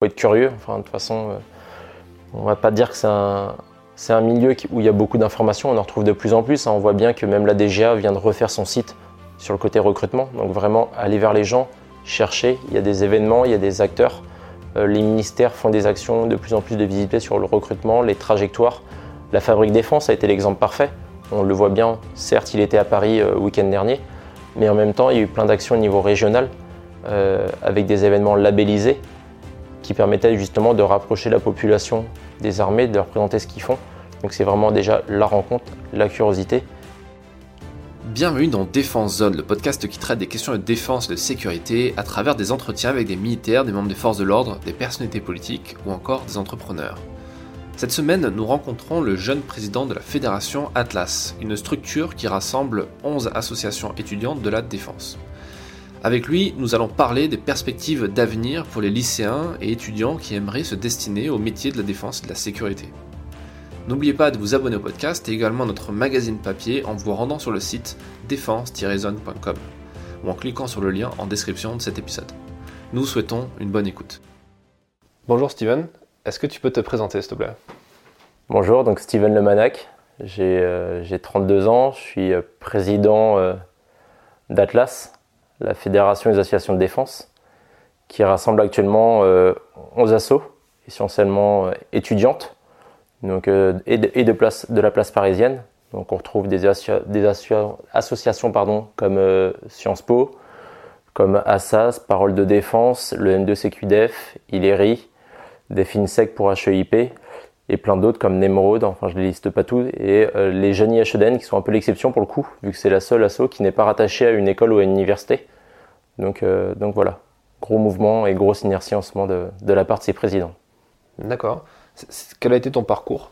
faut être curieux. De toute façon, on va pas dire que c'est un, milieu où il y a beaucoup d'informations, on en retrouve de plus en plus. Hein. On voit bien que même la DGA vient de refaire son site sur le côté recrutement. Donc vraiment aller vers les gens, chercher. Il y a des événements, il y a des acteurs. Euh, les ministères font des actions de plus en plus de visibilité sur le recrutement, les trajectoires. La Fabrique Défense a été l'exemple parfait. On le voit bien, certes il était à Paris le euh, week-end dernier, mais en même temps il y a eu plein d'actions au niveau régional euh, avec des événements labellisés qui permettaient justement de rapprocher la population des armées, de leur présenter ce qu'ils font. Donc c'est vraiment déjà la rencontre, la curiosité. Bienvenue dans Défense Zone, le podcast qui traite des questions de défense et de sécurité à travers des entretiens avec des militaires, des membres des forces de l'ordre, des personnalités politiques ou encore des entrepreneurs. Cette semaine, nous rencontrons le jeune président de la Fédération Atlas, une structure qui rassemble 11 associations étudiantes de la défense. Avec lui, nous allons parler des perspectives d'avenir pour les lycéens et étudiants qui aimeraient se destiner au métier de la défense et de la sécurité. N'oubliez pas de vous abonner au podcast et également à notre magazine papier en vous rendant sur le site défense-zone.com ou en cliquant sur le lien en description de cet épisode. Nous souhaitons une bonne écoute. Bonjour Steven, est-ce que tu peux te présenter s'il te plaît? Bonjour, donc Steven Lemanac, j'ai 32 euh, ans, je suis euh, président euh, d'Atlas, la Fédération des associations de défense, qui rassemble actuellement 11 euh, assos, essentiellement euh, étudiantes, donc, euh, et, de, place, de la place parisienne. Donc on retrouve des, associations comme Sciences Po, comme Assas, Parole de Défense, le M2CQDF, ILERI, des FinSec pour HEIP, et plein d'autres comme Nemrod, enfin je ne les liste pas tous, et les jeunes IHEDN qui sont un peu l'exception pour le coup, vu que c'est la seule asso qui n'est pas rattachée à une école ou à une université. Donc, euh, donc voilà, gros mouvement et grosse inertie en ce moment de, de la part de ses présidents. D'accord. Quel a été ton parcours?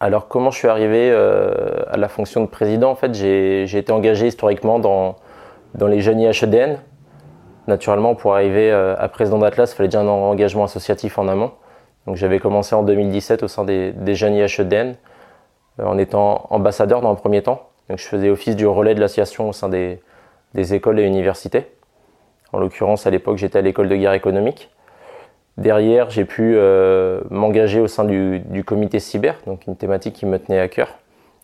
Alors comment je suis arrivé euh, à la fonction de président? En fait, j'ai été engagé historiquement dans, dans les jeunes IHEDN. Naturellement, pour arriver euh, à président d'Atlas, il fallait déjà un engagement associatif en amont. Donc j'avais commencé en 2017 au sein des, des jeunes IHEDN en étant ambassadeur dans un premier temps. Donc je faisais office du relais de l'association au sein des, écoles et universités. En l'occurrence, à l'époque, j'étais à l'école de guerre économique. Derrière, j'ai pu euh, m'engager au sein du, comité cyber, donc une thématique qui me tenait à cœur,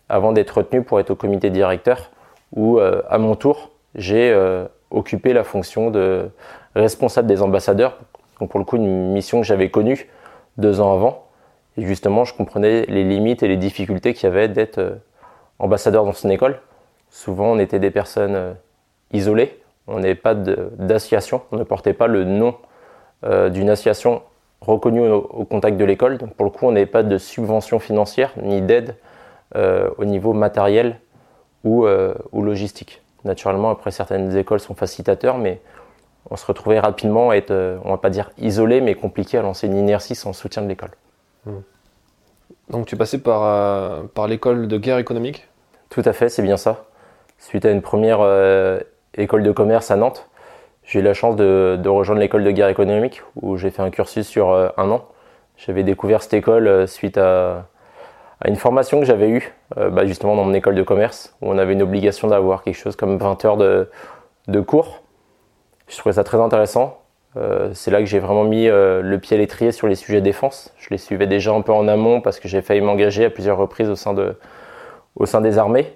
avant d'être retenu pour être au comité directeur, où euh, à mon tour, j'ai euh, occupé la fonction de responsable des ambassadeurs. Donc pour le coup, une mission que j'avais connue deux ans avant. Et justement, je comprenais les limites et les difficultés qu'il y avait d'être ambassadeur dans une école. Souvent, on était des personnes isolé. On n'est pas d'association, on ne portait pas le nom euh, d'une association reconnue au, contact de l'école. Donc pour le coup, on n'avait pas de subvention financière ni d'aide euh, au niveau matériel euh, ou, logistique. Naturellement, après certaines écoles sont facilitateurs, mais on se retrouvait rapidement à être, on va pas dire isolé, mais compliqué à lancer une inertie sans soutien de l'école. Mmh. Donc tu passais par, par l'école de guerre économique? Tout à fait, c'est bien ça. Suite à une première école de commerce à Nantes. J'ai eu la chance de, rejoindre l'école de guerre économique où j'ai fait un cursus sur euh, un an. J'avais découvert cette école euh, suite à, une formation que j'avais eue euh, bah, justement dans mon école de commerce où on avait une obligation d'avoir quelque chose comme 20 heures de, cours. Je trouvais ça très intéressant. c'est là que j'ai vraiment mis le pied à l'étrier sur les sujets défense. Je les suivais déjà un peu en amont parce que j'ai failli m'engager à plusieurs reprises au sein, de, au sein des armées.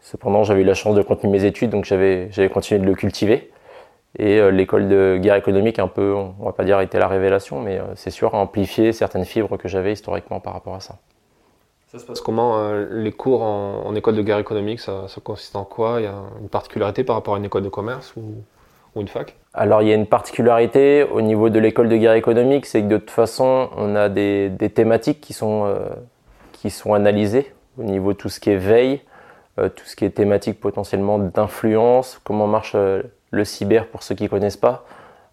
Cependant, j'avais eu la chance de continuer mes études, donc j'avais continué de le cultiver. Et euh, l'école de guerre économique, un peu, on va pas dire été la révélation, mais euh, c'est sûr, a amplifié certaines fibres que j'avais historiquement par rapport à ça. Ça se passe comment euh, Les cours en, école de guerre économique, ça, consiste en quoi? Il y a une particularité par rapport à une école de commerce ou, une fac Alors il y a une particularité au niveau de l'école de guerre économique, c'est que de toute façon, on a des, thématiques qui sont, qui sont analysées au niveau de tout ce qui est veille, euh, tout ce qui est thématique potentiellement d'influence, comment marche euh, le cyber pour ceux qui ne connaissent pas,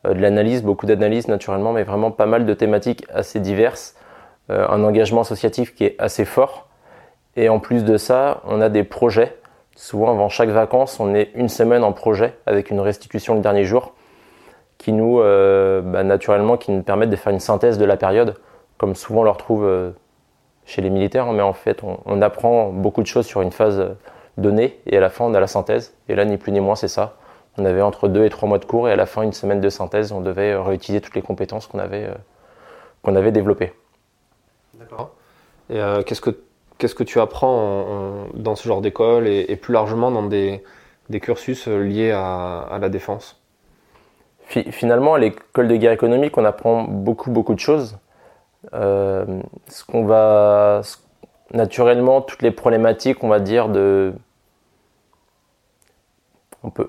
euh, de l'analyse, beaucoup d'analyse naturellement, mais vraiment pas mal de thématiques assez diverses, un engagement associatif qui est assez fort. Et en plus de ça, on a des projets. Souvent, avant chaque vacances, on est une semaine en projet avec une restitution le dernier jour qui nous, bah, naturellement, permettent de faire une synthèse de la période, comme souvent on le retrouve chez les militaires, hein, mais en fait, on, apprend beaucoup de choses sur une phase donnée, et à la fin, on a la synthèse. Et là, ni plus ni moins, c'est ça. On avait entre deux et trois mois de cours et à la fin, une semaine de synthèse, on devait réutiliser toutes les compétences qu'on avait, développées. D'accord. Qu'est-ce, que, qu'est-ce que tu apprends dans ce genre d'école et, plus largement dans des, cursus liés à, la défense? Finalement, à l'école de guerre économique, on apprend beaucoup, beaucoup de choses. ce qu'on va, naturellement, toutes les problématiques, on va dire, de.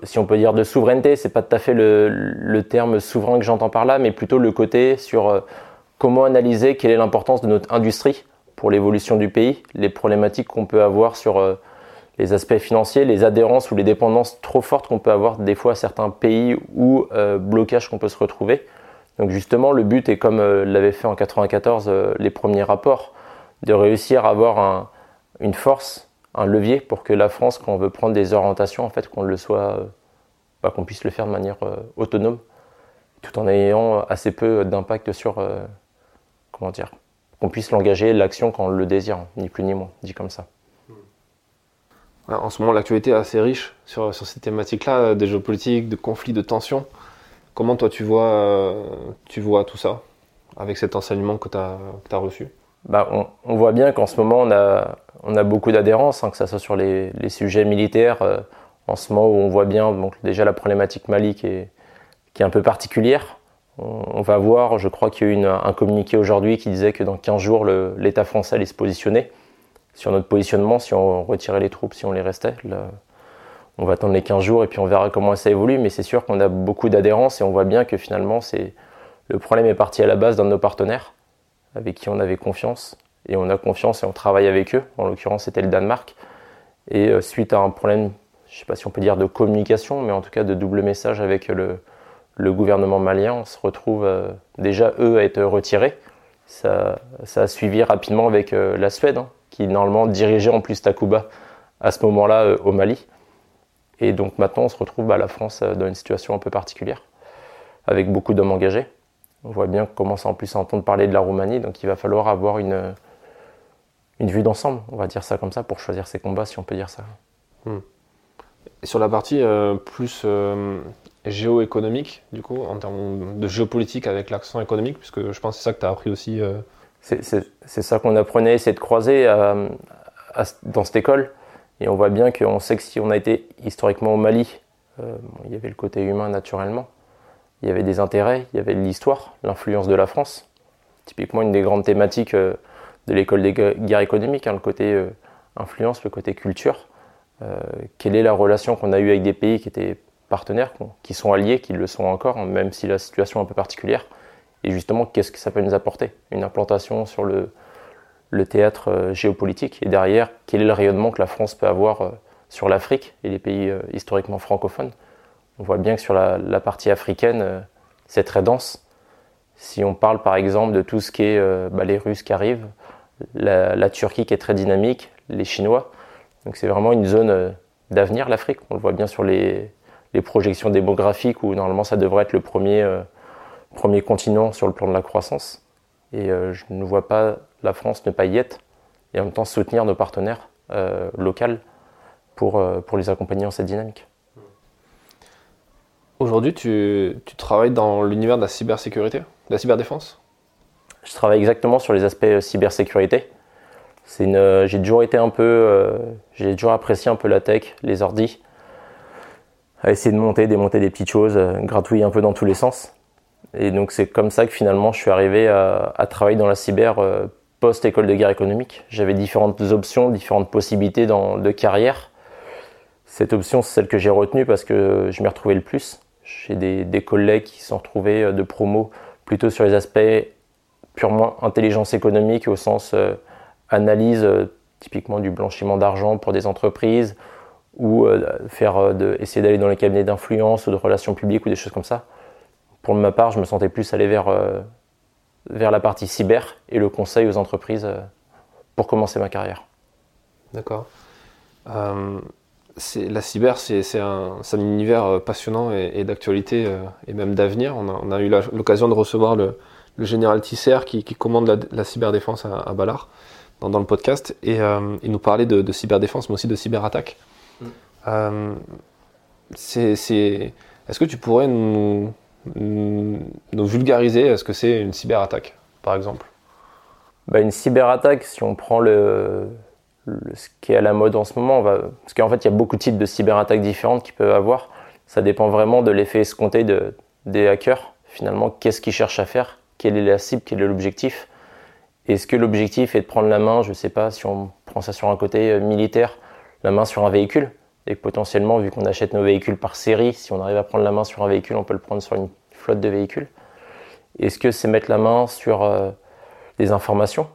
si on peut dire de souveraineté, c'est pas tout à fait le, terme souverain que j'entends par là, mais plutôt le côté sur euh, comment analyser quelle est l'importance de notre industrie pour l'évolution du pays, les problématiques qu'on peut avoir sur euh, les aspects financiers, les adhérences ou les dépendances trop fortes qu'on peut avoir des fois à certains pays ou euh, blocages qu'on peut se retrouver. Donc justement, le but est comme l'avait fait en 94 les premiers rapports, de réussir à avoir une force, un levier pour que la France, quand on veut prendre des orientations, en fait, qu'on le soit, euh, bah, qu'on puisse le faire de manière euh, autonome, tout en ayant assez peu d'impact sur, euh, comment dire, qu'on puisse l'engager, l'action quand on le désire, ni plus ni moins, dit comme ça. En ce moment, l'actualité est assez riche sur, sur ces thématiques-là, des géopolitiques, de conflits, de tensions. Comment toi tu vois, tu vois tout ça avec cet enseignement que tu as, as reçu? Bah, on, voit bien qu'en ce moment, on a, on a beaucoup d'adhérence, hein, que ce soit sur les, les sujets militaires, euh, en ce moment où on voit bien donc, déjà la problématique Mali qui est, qui est un peu particulière. On, va voir, je crois qu'il y a eu un communiqué aujourd'hui qui disait que dans 15 jours, l'État français allait se positionner sur notre positionnement, si on retirait les troupes, si on les restait. on va attendre les 15 jours et puis on verra comment ça évolue, mais c'est sûr qu'on a beaucoup d'adhérence et on voit bien que finalement, le problème est parti à la base d'un de nos partenaires avec qui on avait confiance. Et on a confiance et on travaille avec eux. En l'occurrence, c'était le Danemark. Et euh, suite à un problème, je ne sais pas si on peut dire de communication, mais en tout cas de double message avec le, le gouvernement malien, se retrouve euh, déjà eux à être retirés. Ça, a suivi rapidement avec euh, la Suède, hein, qui normalement dirigeait en plus Takuba à ce moment-là au Mali. Et donc maintenant, on se retrouve à bah, la France dans une situation un peu particulière, avec beaucoup d'hommes engagés. On voit bien qu'on commence en plus à entendre parler de la Roumanie, donc il va falloir avoir une, vue d'ensemble, on va dire ça comme ça, pour choisir ses combats, si on peut dire ça. Hmm. sur la partie euh, plus euh, géoéconomique, du coup, en termes de géopolitique avec l'accent économique, puisque je pense que c'est ça que tu as appris aussi. Euh. C'est ça qu'on apprenait, c'est de croiser dans cette école. Et on voit bien qu'on sait que si on a été historiquement au Mali, il y avait le côté humain naturellement il y avait des intérêts, il y avait l'histoire, l'influence de la France. Typiquement, une des grandes thématiques euh, de l'école des guerres économiques, hein, le côté euh, influence, le côté culture. Euh, quelle est la relation qu'on a eue avec des pays qui étaient partenaires, qui sont alliés, qui le sont encore, hein, même si la situation est un peu particulière. Et justement, qu'est-ce que ça peut nous apporter? Une implantation sur le, théâtre géopolitique? Et derrière, quel est le rayonnement que la France peut avoir sur l'Afrique et les pays historiquement francophones? On voit bien que sur la, partie africaine, euh, c'est très dense. Si on parle par exemple de tout ce qui est euh, bah, les Russes qui arrivent, la, Turquie qui est très dynamique, les Chinois. Donc c'est vraiment une zone euh, d'avenir, l'Afrique. On le voit bien sur les, projections démographiques où normalement ça devrait être le premier, premier continent sur le plan de la croissance. Et je ne vois pas la France ne pas y être et en même temps soutenir nos partenaires locaux pour, pour les accompagner dans cette dynamique. Aujourd'hui, tu, travailles dans l'univers de la cybersécurité, de la cyberdéfense? Je travaille exactement sur les aspects euh, cybersécurité. Euh, j'ai toujours été un peu, euh, j'ai toujours apprécié un peu la tech, les ordis, à essayer de monter, démonter des petites choses, gratouiller un peu dans tous les sens. Et donc c'est comme ça que finalement je suis arrivé à, travailler dans la cyber post école de guerre économique. J'avais différentes options, différentes possibilités de carrière. Cette option, c'est celle que j'ai retenue parce que je m'y retrouvais le plus. J'ai des, collègues qui sont retrouvés euh, de promo plutôt sur les aspects purement intelligence économique au sens euh, analyse euh, typiquement du blanchiment d'argent pour des entreprises ou faire de, essayer d'aller dans les cabinets d'influence ou de relations publiques ou des choses comme ça. Pour ma part, je me sentais plus aller vers, vers la partie cyber et le conseil aux entreprises pour commencer ma carrière. D'accord la cyber, c'est un, univers euh, passionnant et, d'actualité euh, et même d'avenir. On, a, eu l'occasion de recevoir le, général Tisser qui, commande la, cyberdéfense à, Ballard dans, le podcast et euh, il nous parlait de, cyberdéfense mais aussi de cyberattaque. C'est, est-ce que tu pourrais nous, nous vulgariser ce que c'est une cyberattaque, par exemple? Bah, Une cyberattaque, si on prend le, ce qui est à la mode en ce moment, parce qu'en fait, il y a beaucoup de types de cyberattaques différentes qu'ils peuvent avoir. Ça dépend vraiment de l'effet escompté de, des hackers. Finalement, qu'est-ce qu'ils cherchent à faire Quelle est la cible Quel est l'objectif Est-ce que l'objectif est de prendre la main, je ne sais pas, si on prend ça sur un côté euh, militaire, la main sur un véhicule et potentiellement, vu qu'on achète nos véhicules par série, si on arrive à prendre la main sur un véhicule, on peut le prendre sur une flotte de véhicules. Est-ce que c'est mettre la main sur euh, des informations?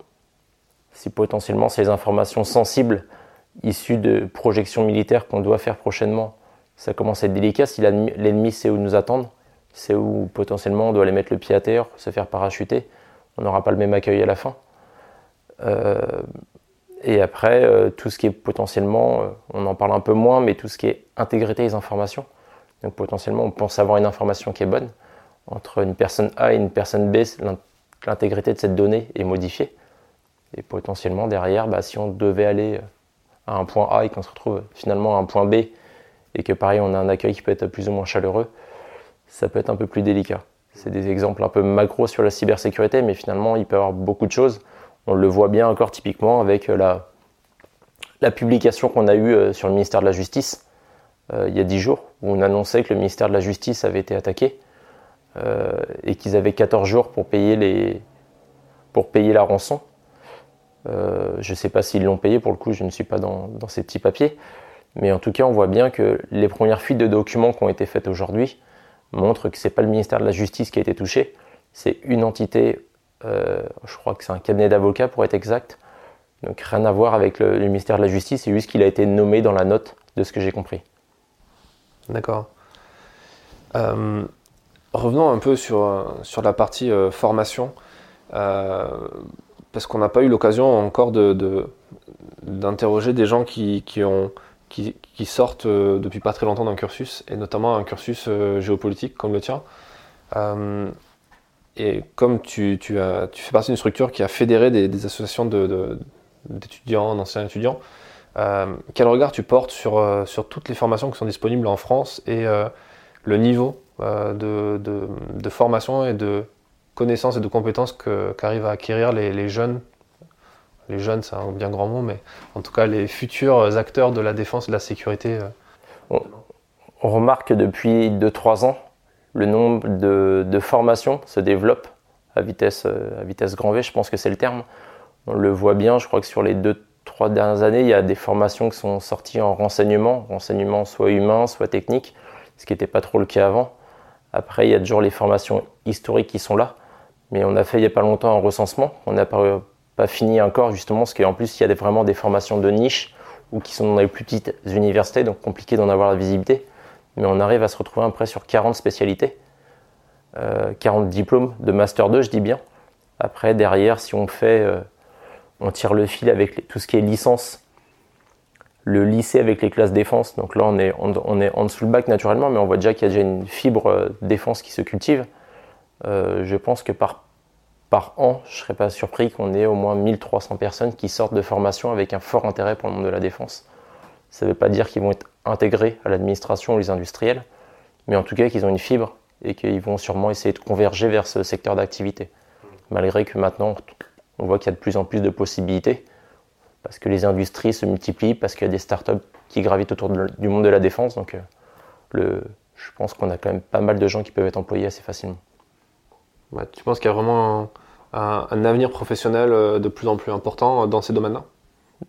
Si potentiellement c'est des informations sensibles issues de projections militaires qu'on doit faire prochainement, ça commence à être délicat. Si l'ennemi sait où nous attendre, c'est où potentiellement on doit aller mettre le pied à terre, se faire parachuter, on n'aura pas le même accueil à la fin. Euh, et après, euh, tout ce qui est potentiellement, euh, on en parle un peu moins, mais tout ce qui est intégrité des informations. Donc potentiellement, on pense avoir une information qui est bonne. Entre une personne A et une personne B, l'intégrité de cette donnée est modifiée. Et potentiellement, derrière, bah, si on devait aller euh, à un point A et qu'on se retrouve finalement à un point B, et que pareil, on a un accueil qui peut être plus ou moins chaleureux, ça peut être un peu plus délicat. C'est des exemples un peu macro sur la cybersécurité, mais finalement, il peut y avoir beaucoup de choses. On le voit bien encore typiquement avec euh, la, publication qu'on a eue euh, sur le ministère de la Justice euh, il y a 10 jours, où on annonçait que le ministère de la Justice avait été attaqué et qu'ils avaient 14 jours pour payer, la rançon. je ne sais pas s'ils l'ont payé, pour le coup, je ne suis pas dans, dans, ces petits papiers. Mais en tout cas, on voit bien que les premières fuites de documents qui ont été faites aujourd'hui montrent que ce n'est pas le ministère de la Justice qui a été touché, c'est une entité je crois que c'est un cabinet d'avocats pour être exact. Donc rien à voir avec le, ministère de la Justice, c'est juste qu'il a été nommé dans la note de ce que j'ai compris. D'accord. Euh, revenons un peu sur, sur la partie euh, formation, parce qu'on n'a pas eu l'occasion encore de, d'interroger des gens qui, qui, ont, qui sortent depuis pas très longtemps d'un cursus, et notamment un cursus géopolitique comme le tien. Et comme tu, fais partie d'une structure qui a fédéré des, associations d'étudiants, d'anciens étudiants, euh, quel regard tu portes sur, euh, sur toutes les formations qui sont disponibles en France et euh, le niveau de, de, formation et de connaissances et de compétences qu'arrivent à acquérir les, jeunes? Les jeunes, c'est un bien grand mot, mais en tout cas les futurs acteurs de la défense et de la sécurité on, on remarque depuis 2-3 ans le nombre de, formations se développe à vitesse, euh, à vitesse grand V, je pense que c'est le terme. On le voit bien, je crois que sur les deux, trois dernières années, il y a des formations qui sont sorties en renseignement, renseignement soit humain, soit technique, ce qui n'était pas trop le cas avant. Après, il y a toujours les formations historiques qui sont là, mais on a fait il n'y a pas longtemps un recensement, on n'a pas, pas fini encore justement, parce qu'en plus, il y a vraiment des formations de niche ou qui sont dans les plus petites universités, donc compliqué d'en avoir la visibilité mais on arrive à se retrouver à peu près sur 40 spécialités, 40 euh, diplômes de Master 2, je dis bien. Après, derrière, si on fait, euh, on tire le fil avec tout ce qui est licence, le lycée avec les classes défense, donc là on est, on, est en dessous le bac naturellement, mais on voit déjà qu'il y a déjà une fibre euh, défense qui se cultive. je pense que par, par an, je ne serais pas surpris qu'on ait au moins 1300 personnes qui sortent de formation avec un fort intérêt pour le monde de la défense. Ça ne veut pas dire qu'ils vont être intégrés à l'administration ou les industriels, mais en tout cas qu'ils ont une fibre et qu'ils vont sûrement essayer de converger vers ce secteur d'activité. Malgré que maintenant, on voit qu'il y a de plus en plus de possibilités, parce que les industries se multiplient, parce qu'il y a des startups qui gravitent autour du monde de la défense. Donc, euh, le, je pense qu'on a quand même pas mal de gens qui peuvent être employés assez facilement. tu penses qu'il y a vraiment un, avenir professionnel euh, de plus en plus important dans ces domaines-là?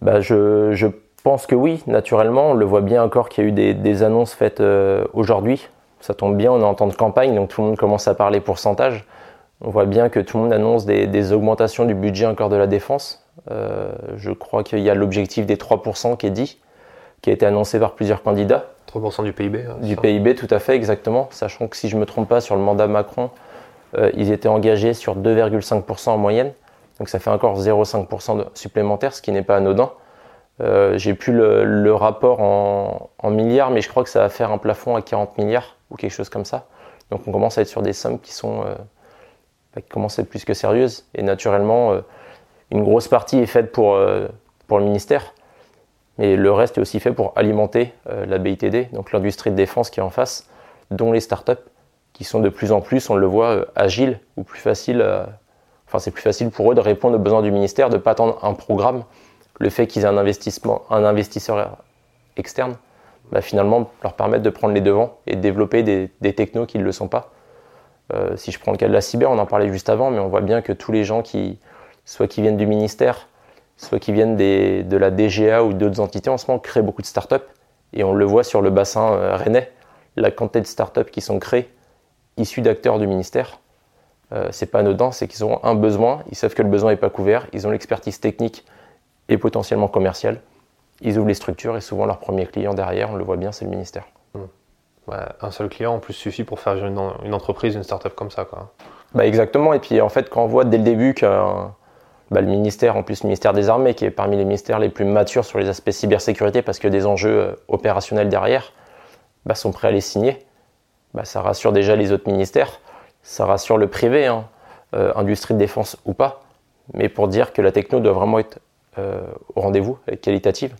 Bah je je pense que oui, naturellement. On le voit bien encore qu'il y a eu des, annonces faites euh, aujourd'hui. Ça tombe bien, on est en temps de campagne, donc tout le monde commence à parler pourcentage. On voit bien que tout le monde annonce des, augmentations du budget encore de la défense. Euh, je crois qu'il y a l'objectif des 3% qui est dit, qui a été annoncé par plusieurs candidats. 3% du PIB hein, Du PIB, tout à fait, exactement. Sachant que si je ne me trompe pas, sur le mandat Macron, euh, ils étaient engagés sur 2,5% en moyenne. Donc ça fait encore 0,5% supplémentaire, ce qui n'est pas anodin. Euh, j'ai plus le, rapport en, milliards, mais je crois que ça va faire un plafond à 40 milliards ou quelque chose comme ça. Donc on commence à être sur des sommes qui sont euh, bah, qui commencent à être plus que sérieuses. Et naturellement, euh, une grosse partie est faite pour, pour le ministère. Mais le reste est aussi fait pour alimenter la BITD, donc l'industrie de défense qui est en face, dont les startups, qui sont de plus en plus, on le voit, agiles ou plus faciles. enfin, c'est plus facile pour eux de répondre aux besoins du ministère, de ne pas attendre un programme. Le fait qu'ils aient un, investissement, un investisseur externe, bah, finalement, leur permettre de prendre les devants et de développer des, technos qui ne le sont pas. Euh, si je prends le cas de la cyber, on en parlait juste avant, mais on voit bien que tous les gens qui, soit qui viennent du ministère, soit qui viennent de la DGA ou d'autres entités, en ce moment créent beaucoup de startups. Et on le voit sur le bassin euh, rennais, la quantité de startups qui sont créées issues d'acteurs du ministère. Euh, c'est pas anodin, c'est qu'ils ont un besoin, ils savent que le besoin n'est pas couvert, ils ont l'expertise technique et potentiellement commerciale. Ils ouvrent les structures et souvent leur premier client derrière, on le voit bien, c'est le ministère un seul client en plus suffit pour faire une, une entreprise, une start-up comme ça. Quoi. Bah exactement. Et puis en fait, quand on voit dès le début que bah, le ministère, en plus le ministère des Armées, qui est parmi les ministères les plus matures sur les aspects cybersécurité parce que des enjeux euh, opérationnels derrière, bah, sont prêts à les signer, bah, ça rassure déjà les autres ministères, ça rassure le privé, hein, euh, industrie de défense ou pas, mais pour dire que la techno doit vraiment être euh, au rendez-vous, qualitative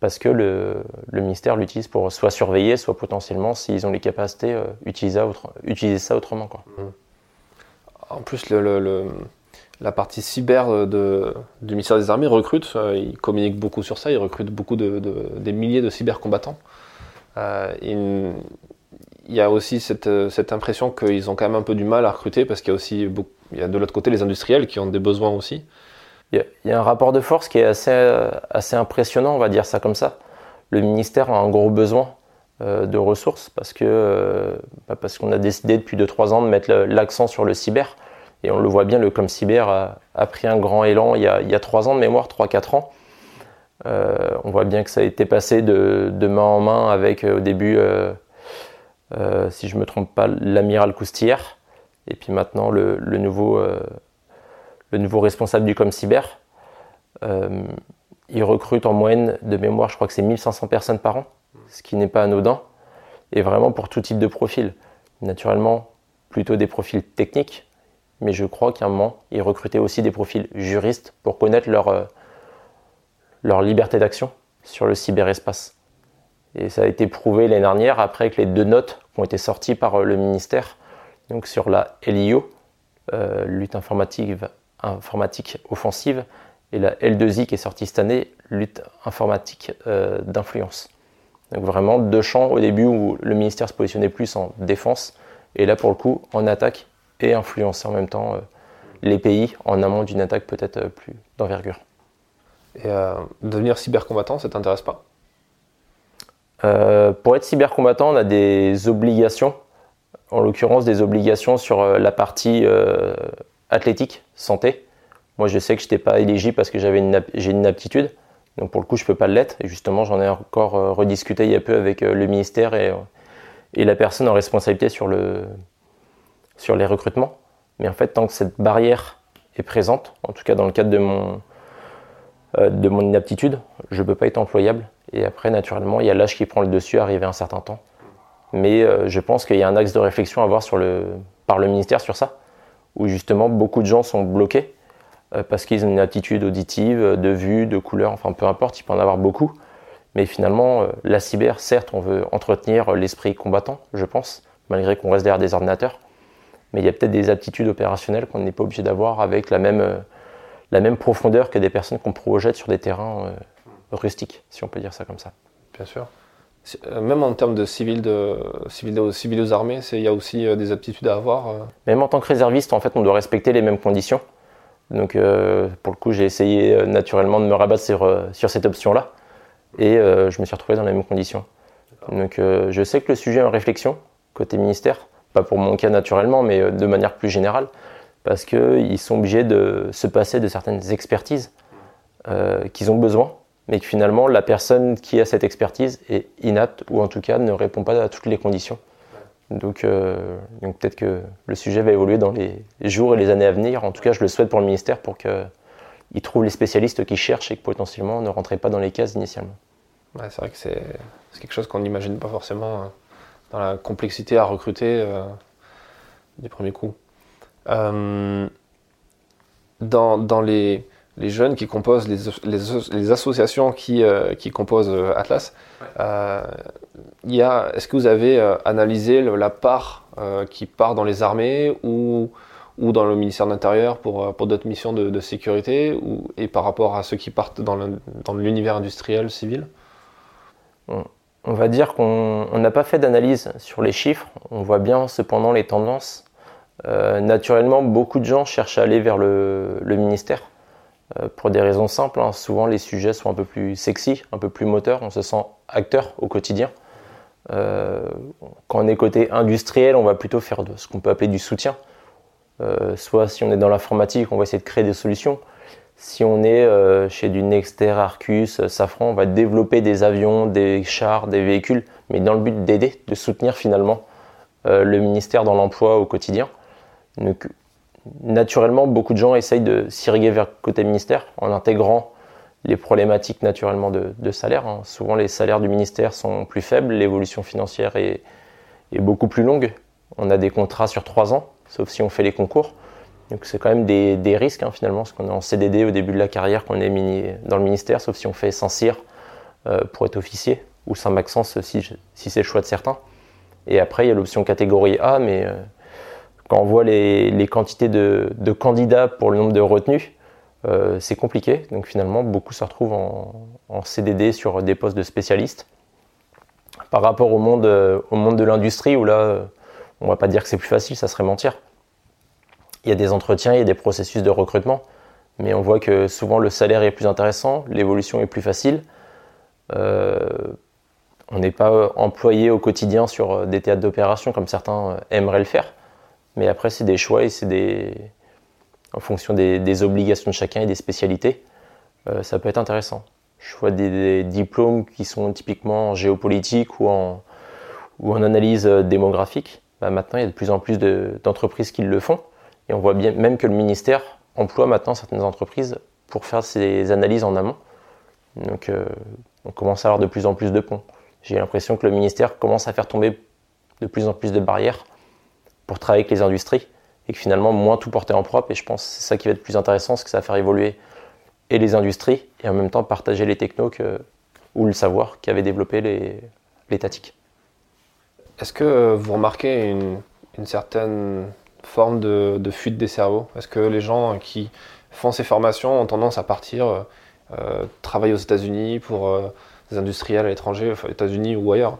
parce que le, ministère l'utilise pour soit surveiller, soit potentiellement, s'ils ont les capacités, euh, utiliser, ça autrement. Mmh. En plus, la partie cyber du ministère des Armées recrute, euh, ils communiquent beaucoup sur ça, ils recrutent beaucoup de, des milliers de cybercombattants. Euh, il, y a aussi cette, impression qu'ils ont quand même un peu du mal à recruter parce qu'il y a aussi il y a de l'autre côté les industriels qui ont des besoins aussi. Il y, a un rapport de force qui est assez, assez impressionnant, on va dire ça comme ça. Le ministère a un gros besoin euh, de ressources parce que euh, bah, parce qu'on a décidé depuis 2-3 ans de mettre l'accent sur le cyber. Et on le voit bien, le comme cyber a, pris un grand élan il y a, il y a 3 ans de mémoire, 3-4 ans. Euh, on voit bien que ça a été passé de, de main en main avec au début, si je ne me trompe pas, l'amiral Coustillère. Et puis maintenant le, le nouveau le nouveau responsable du Com Cyber. Euh, il recrute en moyenne de mémoire, je crois que c'est 1500 personnes par an, ce qui n'est pas anodin, et vraiment pour tout type de profil. Naturellement, plutôt des profils techniques, mais je crois qu'à un moment, il recrutait aussi des profils juristes pour connaître leur, euh, liberté d'action sur le cyberespace. Et ça a été prouvé l'année dernière après avec les deux notes ont été sorties par euh, le ministère, donc sur la LIO, lutte informatique informatique offensive. Et la L2I qui est sortie cette année, lutte informatique euh, d'influence. Donc vraiment deux champs au début où le ministère se positionnait plus en défense. Et là pour le coup en attaque et influencer en même temps euh, les pays en amont d'une attaque peut-être euh, plus d'envergure. Et devenir cybercombattant, ça t'intéresse pas? Pour être cybercombattant, on a des obligations, en l'occurrence des obligations sur la partie athlétique, santé. Moi, je sais que je n'étais pas éligible parce que j'avais une, j'ai une aptitude. Donc, pour le coup, je ne peux pas l'être. Et justement, j'en ai encore euh, rediscuté il y a peu avec euh, le ministère et, euh, et la personne en responsabilité sur, le, sur les recrutements. Mais en fait, tant que cette barrière est présente, en tout cas dans le cadre de mon, de mon inaptitude, je ne peux pas être employable. Et après, naturellement, il y a l'âge qui prend le dessus, arrivé un certain temps. Mais je pense qu'il y a un axe de réflexion à avoir par le ministère sur ça où justement beaucoup de gens sont bloqués euh, parce qu'ils ont une attitude auditive, de vue, de couleur, enfin peu importe, il peut en avoir beaucoup. Mais finalement, euh, la cyber, certes, on veut entretenir l'esprit combattant, je pense, malgré qu'on reste derrière des ordinateurs. Mais il y a peut-être des aptitudes opérationnelles qu'on n'est pas obligé d'avoir avec la même, euh, la même profondeur que des personnes qu'on projette sur des terrains rustiques, si on peut dire ça comme ça. Bien sûr. Euh, même en termes de civils, de, civils, aux armées, il y a aussi euh, des aptitudes à avoir. Euh. Même en tant que réserviste, en fait, on doit respecter les mêmes conditions. Donc, pour le coup, j'ai essayé naturellement de me rabattre sur, sur cette option-là. Et je me suis retrouvé dans les mêmes conditions. Donc, je sais que le sujet est en réflexion, côté ministère. Pas pour mon cas naturellement, mais de manière plus générale. Parce qu'ils sont obligés de se passer de certaines expertises qu'ils ont besoin mais que finalement la personne qui a cette expertise est inapte ou en tout cas ne répond pas à toutes les conditions. Donc, euh, donc peut-être que le sujet va évoluer dans les jours et les années à venir. En tout cas, je le souhaite pour le ministère pour qu'il trouve les spécialistes qui cherchent et que potentiellement ne rentraient pas dans les cases initialement. Ouais, c'est vrai que c'est quelque chose qu'on n'imagine pas forcément hein, dans la complexité à recruter euh, du premier coup. Euh, dans, dans les les jeunes qui composent les, associations qui, qui composent Atlas. Est-ce que vous avez analysé la part qui part dans les armées ou, ou dans le ministère de l'Intérieur pour, pour d'autres missions de, sécurité ou, et par rapport à ceux qui partent dans l'univers industriel civil? On va dire qu'on n'a pas fait d'analyse sur les chiffres, on voit bien cependant les tendances. Euh, naturellement, beaucoup de gens cherchent à aller vers le, ministère euh, pour des raisons simples. Hein. Souvent, les sujets sont un peu plus sexy, un peu plus moteurs, on se sent acteur au quotidien. Euh, quand on est côté industriel, on va plutôt faire ce qu'on peut appeler du soutien. soit si on est dans l'informatique, on va essayer de créer des solutions. Si on est euh, chez du Nexter, Arcus, euh, Safran, on va développer des avions, des chars, des véhicules, mais dans le but d'aider, de soutenir finalement euh, le ministère dans l'emploi au quotidien. Naturellement, beaucoup de gens essayent de s'irriguer vers le côté ministère en intégrant les problématiques naturellement de, salaire. Hein. Souvent, les salaires du ministère sont plus faibles, l'évolution financière est, beaucoup plus longue. On a des contrats sur trois ans, sauf si on fait les concours. Donc c'est quand même des, risques hein, finalement, parce qu'on est en CDD au début de la carrière, qu'on est dans le ministère, sauf si on fait Saint-Cyr euh, pour être officier, ou Saint-Maxence si, si c'est le choix de certains. Et après, il y a l'option catégorie A, mais euh, quand on voit les, quantités de, candidats pour le nombre de retenus, euh, c'est compliqué. Donc finalement, beaucoup se retrouvent en, CDD sur des postes de spécialistes. Par rapport au monde, au monde de l'industrie, où là, on ne va pas dire que c'est plus facile, ça serait mentir il y a des entretiens, il y a des processus de recrutement, mais on voit que souvent le salaire est plus intéressant, l'évolution est plus facile. Euh, on n'est pas employé au quotidien sur euh, des théâtres d'opération comme certains euh, aimeraient le faire, mais après c'est des choix et c'est des en fonction des, obligations de chacun et des spécialités, ça peut être intéressant. Je vois des, diplômes qui sont typiquement en géopolitique ou en, analyse démographique. Bah, maintenant, il y a de plus en plus d'entreprises qui le font. Et on voit bien même que le ministère emploie maintenant certaines entreprises pour faire ces analyses en amont. Donc euh, on commence à avoir de plus en plus de ponts. J'ai l'impression que le ministère commence à faire tomber de plus en plus de barrières pour travailler avec les industries et que finalement moins tout porter en propre. Et je pense que c'est ça qui va être plus intéressant, c'est que ça va faire évoluer et les industries et en même temps partager les technos ou le savoir qu'avaient développé les, les Est-ce que vous remarquez une certaine forme de, fuite des cerveaux? Est-ce que les gens qui font ces formations ont tendance à partir euh, euh, travailler aux États-Unis pour euh, des industriels à l'étranger, aux États-Unis ou ailleurs?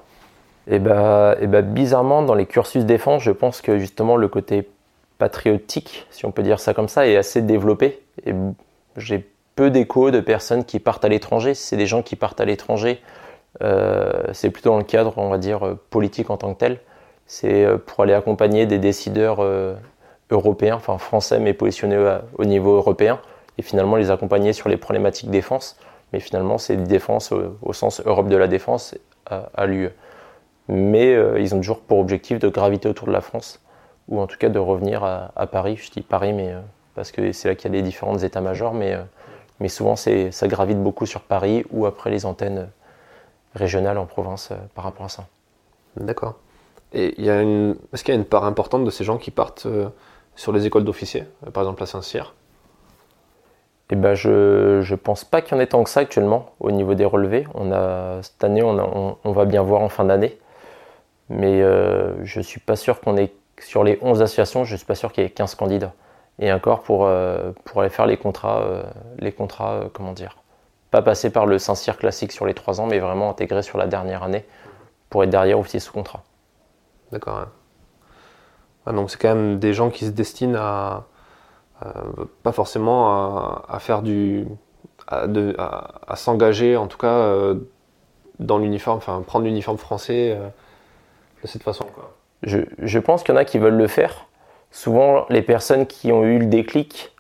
Et eh bah, et bah, bizarrement, dans les cursus défense, je pense que justement le côté patriotique, si on peut dire ça comme ça, est assez développé. Et j'ai peu d'échos de personnes qui partent à l'étranger. C'est des gens qui partent à l'étranger, c'est plutôt dans le cadre, on va dire, politique en tant que tel c'est euh, pour aller accompagner des décideurs euh, européens, enfin français, mais positionnés au niveau européen, et finalement les accompagner sur les problématiques défense. Mais finalement, c'est défense au, sens Europe de la défense à, l'UE. Mais euh, ils ont toujours pour objectif de graviter autour de la France, ou en tout cas de revenir à, Paris. Je dis Paris, mais parce que c'est là qu'il y a les différentes états-majors, mais, mais souvent ça gravite beaucoup sur Paris ou après les antennes régionales en province par rapport à ça. D'accord. Et il y a une, est-ce qu'il y a une part importante de ces gens qui partent euh, sur les écoles d'officiers, euh, par exemple à Saint-Cyr? Eh ben je ne pense pas qu'il y en ait tant que ça actuellement au niveau des relevés. On a, cette année, on, on, va bien voir en fin d'année. Mais euh, je ne suis pas sûr qu'on ait, sur les 11 associations, je ne suis pas sûr qu'il y ait 15 candidats. Et encore pour, pour aller faire les contrats, les contrats comment dire, pas passer par le Saint-Cyr classique sur les 3 ans, mais vraiment intégrer sur la dernière année pour être derrière officier sous contrat. D'accord. Donc c'est quand même des gens qui se destinent à, pas forcément à, faire du, à, s'engager en tout cas euh, dans l'uniforme, enfin prendre l'uniforme français euh, de cette façon. Je, pense qu'il y en a qui veulent le faire. Souvent, les personnes qui ont eu le déclic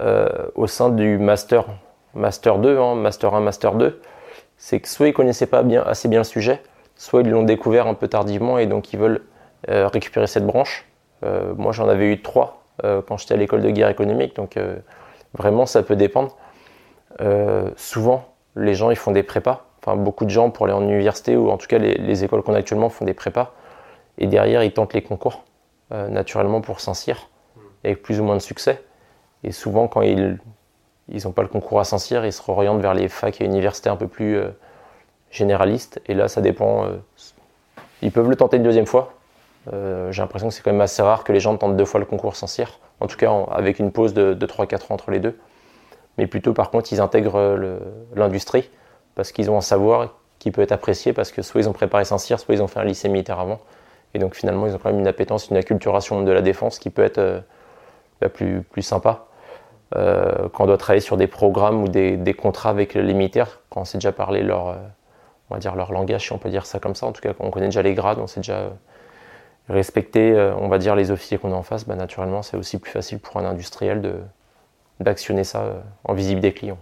euh, au sein du master, master 2, hein, master 1, master 2, c'est que soit ils connaissaient pas assez bien le sujet, soit ils l'ont découvert un peu tardivement et donc ils veulent euh, récupérer cette branche. Euh, moi, j'en avais eu trois quand j'étais à l'école de guerre économique, donc vraiment, ça peut dépendre. souvent, les gens, ils font des prépas. Enfin, beaucoup de gens, pour aller en université, ou en tout cas les, écoles qu'on a actuellement, font des prépas. Et derrière, ils tentent les concours, naturellement, pour Saint-Cyr, avec plus ou moins de succès. Et souvent, quand ils, ils n'ont pas le concours à Saint-Cyr, ils se réorientent vers les facs et universités un peu plus généralistes. Et là, ça dépend. ils peuvent le tenter une deuxième fois. J'ai l'impression que c'est quand même assez rare que les gens tentent deux fois le concours Saint-Cyr, en tout cas avec une pause de, de 3-4 ans entre les deux. Mais plutôt, par contre, ils intègrent l'industrie parce qu'ils ont un savoir qui peut être apprécié parce que soit ils ont préparé Saint-Cyr, soit ils ont fait un lycée militaire avant. Et donc finalement, ils ont quand même une appétence, une acculturation de la défense qui peut être euh, bah, plus, plus sympa. Euh, quand on doit travailler sur des programmes ou des, contrats avec les militaires, quand on sait déjà parler leur, euh, dire leur langage, si on peut dire ça comme ça, en tout cas quand on connaît déjà les grades, on sait déjà respecter, on va dire, les officiers qu'on a en face, bah, naturellement, c'est aussi plus facile pour un industriel d'actionner ça en visible des clients.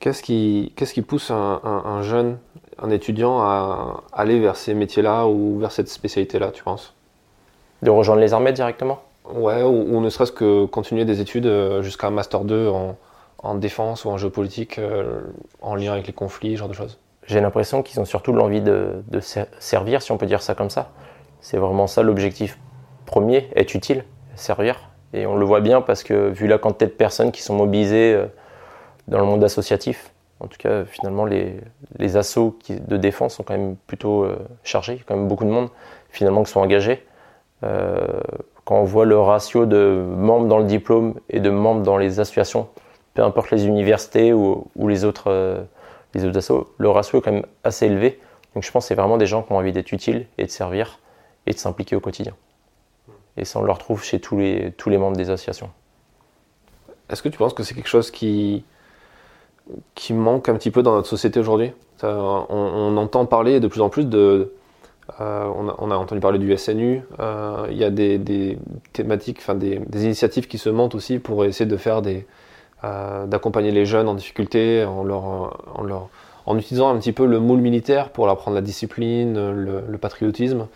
Qu'est-ce qui, qu'est-ce qui pousse un, un, jeune, un étudiant à aller vers ces métiers-là ou vers cette spécialité-là, tu penses? De rejoindre les armées directement? Ouais, ou, ne serait-ce que continuer des études euh, jusqu'à un Master 2 en, en, défense ou en géopolitique, euh, en lien avec les conflits, ce genre de choses? J'ai l'impression qu'ils ont surtout l'envie de, de servir, si on peut dire ça comme ça. C'est vraiment ça l'objectif premier, être utile, servir. Et on le voit bien parce que vu la quantité de personnes qui sont mobilisées euh, dans le monde associatif. En tout cas, finalement, les, les assauts de défense sont quand même plutôt euh, chargés. Quand même beaucoup de monde, finalement, qui sont engagés. Euh, quand on voit le ratio de membres dans le diplôme et de membres dans les associations, peu importe les universités ou, les, autres, euh, autres assos, le ratio est quand même assez élevé. Donc je pense que c'est vraiment des gens qui ont envie d'être utiles et de servir et de s'impliquer au quotidien. Et ça, on le retrouve chez tous les, tous les membres des associations. Est-ce que tu penses que c'est quelque chose qui, qui manque un petit peu dans notre société aujourd'hui. On, entend parler de plus en plus de. Euh, on, a, entendu parler du SNU. Euh, il y a des, thématiques, enfin des, initiatives qui se montent aussi pour essayer de faire des, euh, d'accompagner les jeunes en difficulté en leur, en leur, en utilisant un petit peu le moule militaire pour leur apprendre la discipline, le, le patriotisme.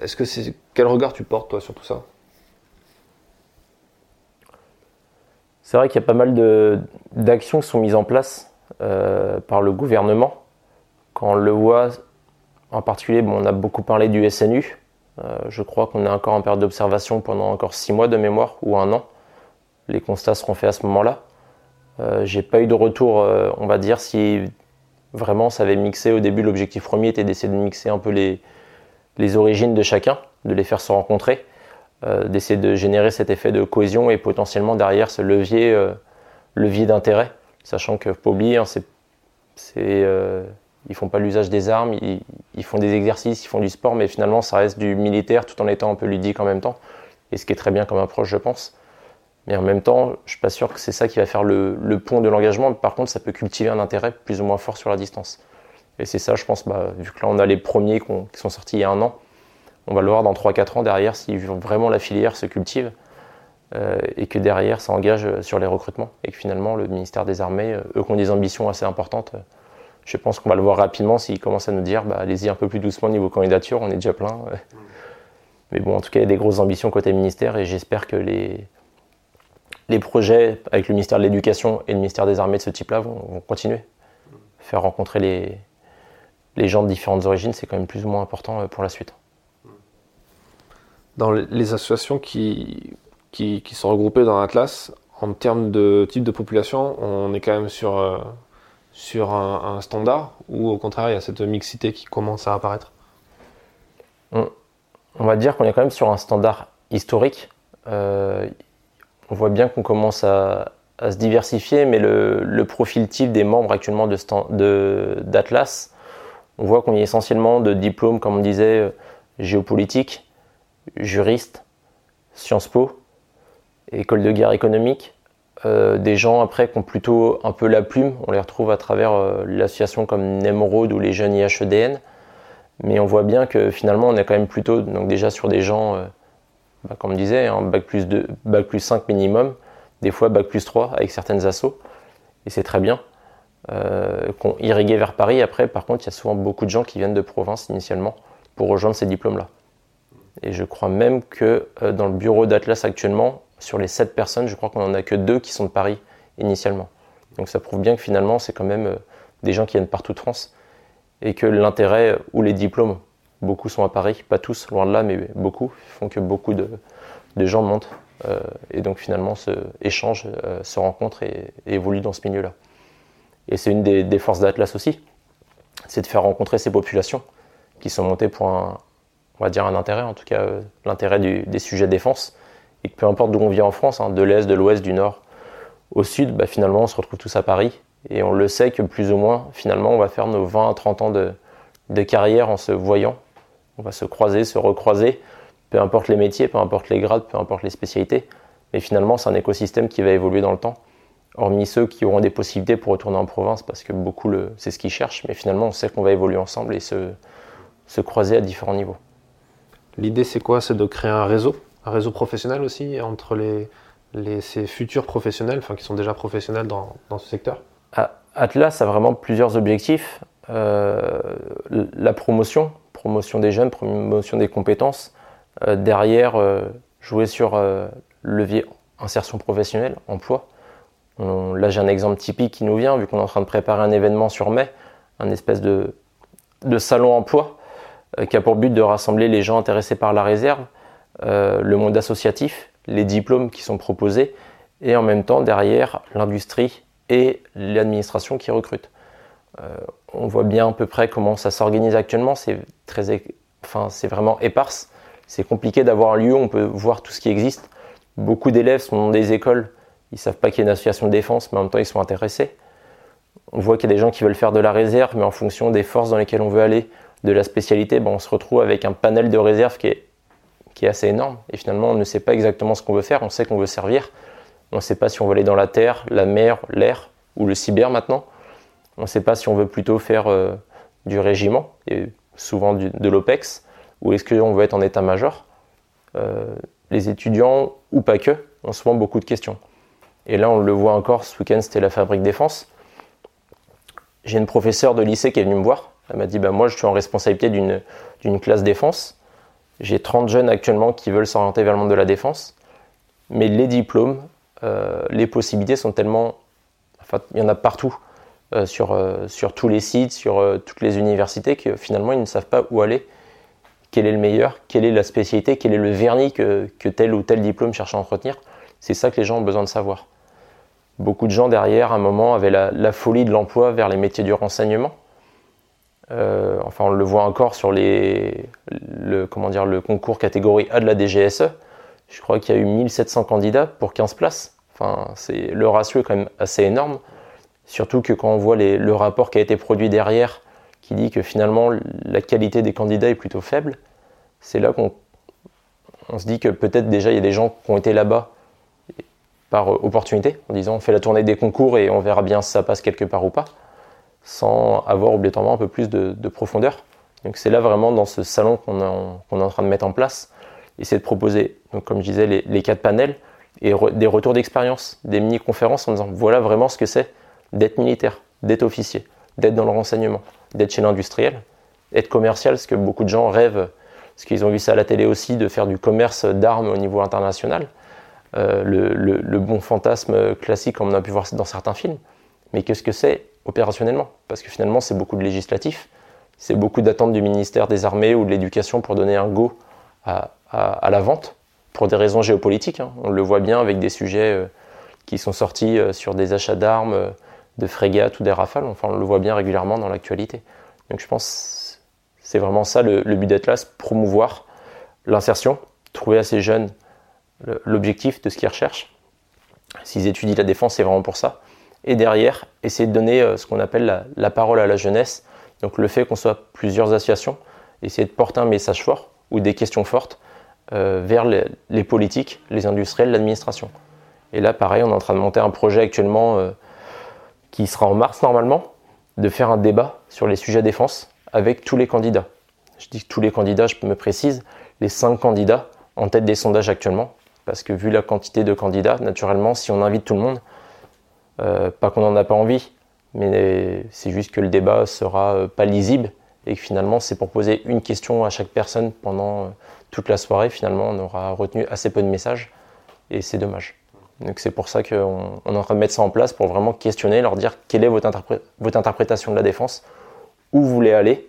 Est-ce que c'est quel regard tu portes toi sur tout ça? C'est vrai qu'il y a pas mal d'actions qui sont mises en place euh, par le gouvernement. Quand on le voit, en particulier, on a beaucoup parlé du SNU. Euh, je crois qu'on est encore en période d'observation pendant encore six mois de mémoire ou un an. Les constats seront faits à ce moment-là. Euh, J'ai pas eu de retour, euh, on va dire, si vraiment ça avait mixé au début. L'objectif premier était d'essayer de mixer un peu les, les origines de chacun, de les faire se rencontrer. Euh, d'essayer de générer cet effet de cohésion et potentiellement derrière ce levier, euh, levier d'intérêt, sachant que faut oublier, hein, c'est, euh, ils font pas l'usage des armes, ils, font des exercices, ils font du sport, mais finalement ça reste du militaire tout en étant un peu ludique en même temps, et ce qui est très bien comme approche, je pense. Mais en même temps, je suis pas sûr que c'est ça qui va faire le, le pont de l'engagement. Par contre, ça peut cultiver un intérêt plus ou moins fort sur la distance. Et c'est ça, je pense, bah, vu que là on a les premiers qui sont sortis il y a un an, on va le voir dans 3-4 ans derrière si vraiment la filière se cultive euh, et que derrière ça engage euh, sur les recrutements et que finalement le ministère des Armées, euh, eux qui ont des ambitions assez importantes, je pense qu'on va le voir rapidement s'ils commencent à nous dire bah, allez-y un peu plus doucement niveau candidature, on est déjà plein. Mais bon, en tout cas, il y a des grosses ambitions côté ministère et j'espère que les, projets avec le ministère de l'Éducation et le ministère des Armées de ce type-là vont, continuer. Faire rencontrer les gens de différentes origines, c'est quand même plus ou moins important pour la suite dans les associations qui, sont regroupées dans l'Atlas, en termes de type de population, on est quand même sur, euh, un, standard ou au contraire il y a cette mixité qui commence à apparaître? On, va dire qu'on est quand même sur un standard historique. Euh, on voit bien qu'on commence à, se diversifier, mais le, profil type des membres actuellement d'Atlas, de, on voit qu'on y a essentiellement de diplômes, comme on disait, euh, géopolitiques, juristes, Sciences Po, école de guerre économique. Euh, des gens après qui ont plutôt un peu la plume, on les retrouve à travers euh, l'association comme Nemrod ou les jeunes IHEDN. Mais on voit bien que finalement on est quand même plutôt donc déjà sur des gens, euh, bah, comme on disait, hein, bac, plus 2, bac plus 5 minimum, des fois bac plus 3 avec certaines assos. Et c'est très bien. qu'on irrigué vers Paris. Après, par contre, il y a souvent beaucoup de gens qui viennent de province initialement pour rejoindre ces diplômes-là. Et je crois même que euh, dans le bureau d'Atlas actuellement, sur les 7 personnes, je crois qu'on n'en a que 2 qui sont de Paris initialement. Donc ça prouve bien que finalement, c'est quand même euh, des gens qui viennent partout de France. Et que l'intérêt ou les diplômes, beaucoup sont à Paris, pas tous, loin de là, mais beaucoup, font que beaucoup de, gens montent et donc finalement se échange, se rencontre et, évolue dans ce milieu-là. Et c'est une des, forces d'Atlas aussi, c'est de faire rencontrer ces populations qui sont montées pour un, on va dire un intérêt, en tout cas l'intérêt des sujets défense, et que peu importe d'où on vient en France, hein, de l'Est, de l'Ouest, du Nord, au Sud, bah, finalement on se retrouve tous à Paris, et on le sait que plus ou moins, finalement, on va faire nos 20 à 30 ans de, carrière en se voyant. On va se croiser, se recroiser, peu importe les métiers, peu importe les grades, peu importe les spécialités. Mais finalement, c'est un écosystème qui va évoluer dans le temps. Hormis ceux qui auront des possibilités pour retourner en province, parce que beaucoup, c'est ce qu'ils cherchent. Mais finalement, on sait qu'on va évoluer ensemble et se croiser à différents niveaux. L'idée, c'est quoi? C'est de créer un réseau, un réseau professionnel aussi, entre les, ces futurs professionnels, enfin qui sont déjà professionnels dans, ce secteur? Atlas a vraiment plusieurs objectifs. Euh, la promotion, promotion des jeunes, promotion des compétences. Euh, derrière, euh, jouer sur le levier insertion professionnelle, emploi. là, j'ai un exemple typique qui nous vient, vu qu'on est en train de préparer un événement sur mai, un espèce de salon emploi qui a pour but de rassembler les gens intéressés par la réserve, le monde associatif, les diplômes qui sont proposés, et en même temps, derrière, l'industrie et l'administration qui recrute. Euh, on voit bien à peu près comment ça s'organise actuellement. C'est très, enfin, c'est vraiment éparse. C'est compliqué d'avoir un lieu on peut voir tout ce qui existe. Beaucoup d'élèves sont dans des écoles, ils savent pas qu'il y a une association de défense, mais en même temps ils sont intéressés. On voit qu'il y a des gens qui veulent faire de la réserve, mais en fonction des forces dans lesquelles on veut aller, de la spécialité, ben, on se retrouve avec un panel de réserve qui est, assez énorme. Et finalement, on ne sait pas exactement ce qu'on veut faire. On sait qu'on veut servir, on ne sait pas si on veut aller dans la terre, la mer, l'air ou le cyber maintenant. On ne sait pas si on veut plutôt faire euh, du régiment, et souvent de l'OPEX, ou est-ce qu'on veut être en état-major. Euh, les étudiants, ou pas que, ont souvent beaucoup de questions. Et là, on le voit encore, ce week-end, c'était la fabrique défense. J'ai une professeure de lycée qui est venue me voir. Elle m'a dit bah, Moi, je suis en responsabilité d'une classe défense. J'ai 30 jeunes actuellement qui veulent s'orienter vers le monde de la défense. Mais les diplômes, euh, les possibilités sont tellement. Enfin, il y en a partout, euh, sur, euh, sur tous les sites, sur toutes les universités, que finalement, ils ne savent pas où aller, quel est le meilleur, quelle est la spécialité, quel est le vernis que tel ou tel diplôme cherche à entretenir? C'est ça que les gens ont besoin de savoir. Beaucoup de gens derrière, à un moment, avaient la, folie de l'emploi vers les métiers du renseignement. Enfin, on le voit encore sur les, le, comment dire, le concours catégorie A de la DGSE je crois qu'il y a eu 1700 candidats pour 15 places. Enfin, c'est, le ratio est quand même assez énorme. Surtout que quand on voit le rapport qui a été produit derrière, qui dit que finalement la qualité des candidats est plutôt faible, c'est là qu'on on se dit que peut-être déjà il y a des gens qui ont été là-bas par opportunité, en disant on fait la tournée des concours et on verra bien si ça passe quelque part ou pas, sans avoir obligatoirement un peu plus de, profondeur. Donc c'est là vraiment dans ce salon qu'on est en train de mettre en place, essayer de proposer, donc comme je disais, les, quatre panels et des retours d'expérience, des mini-conférences en disant voilà vraiment ce que c'est d'être militaire, d'être officier, d'être dans le renseignement, d'être chez l'industriel, être commercial, ce que beaucoup de gens rêvent, parce qu'ils ont vu ça à la télé aussi, de faire du commerce d'armes au niveau international. Euh, le, bon fantasme classique comme on a pu voir dans certains films. Mais qu'est-ce que c'est opérationnellement Parce que finalement, c'est beaucoup de législatif, c'est beaucoup d'attentes du ministère des Armées ou de l'Éducation pour donner un go à, la vente pour des raisons géopolitiques. Hein. On le voit bien avec des sujets euh, qui sont sortis euh, sur des achats d'armes, euh, de frégates ou des rafales. Enfin, on le voit bien régulièrement dans l'actualité. Donc je pense c'est vraiment ça le, but d'Atlas, promouvoir l'insertion, trouver à ces jeunes l'objectif de ce qu'ils recherchent. S'ils étudient la défense, c'est vraiment pour ça. Et derrière, essayer de donner ce qu'on appelle la, la, parole à la jeunesse. Donc le fait qu'on soit plusieurs associations, essayer de porter un message fort ou des questions fortes euh, vers les, politiques, les industriels, l'administration. Et là, pareil, on est en train de monter un projet actuellement euh, qui sera en mars normalement, de faire un débat sur les sujets défense avec tous les candidats. Je dis tous les candidats, je me précise, les cinq candidats en tête des sondages actuellement, parce que vu la quantité de candidats, naturellement, si on invite tout le monde, euh, pas qu'on n'en a pas envie, mais c'est juste que le débat sera pas lisible et que finalement c'est pour poser une question à chaque personne pendant toute la soirée, finalement, on aura retenu assez peu de messages et c'est dommage. Donc c'est pour ça qu'on est en train de mettre ça en place pour vraiment questionner, leur dire quelle est votre, interprétation de la défense, où vous voulez aller.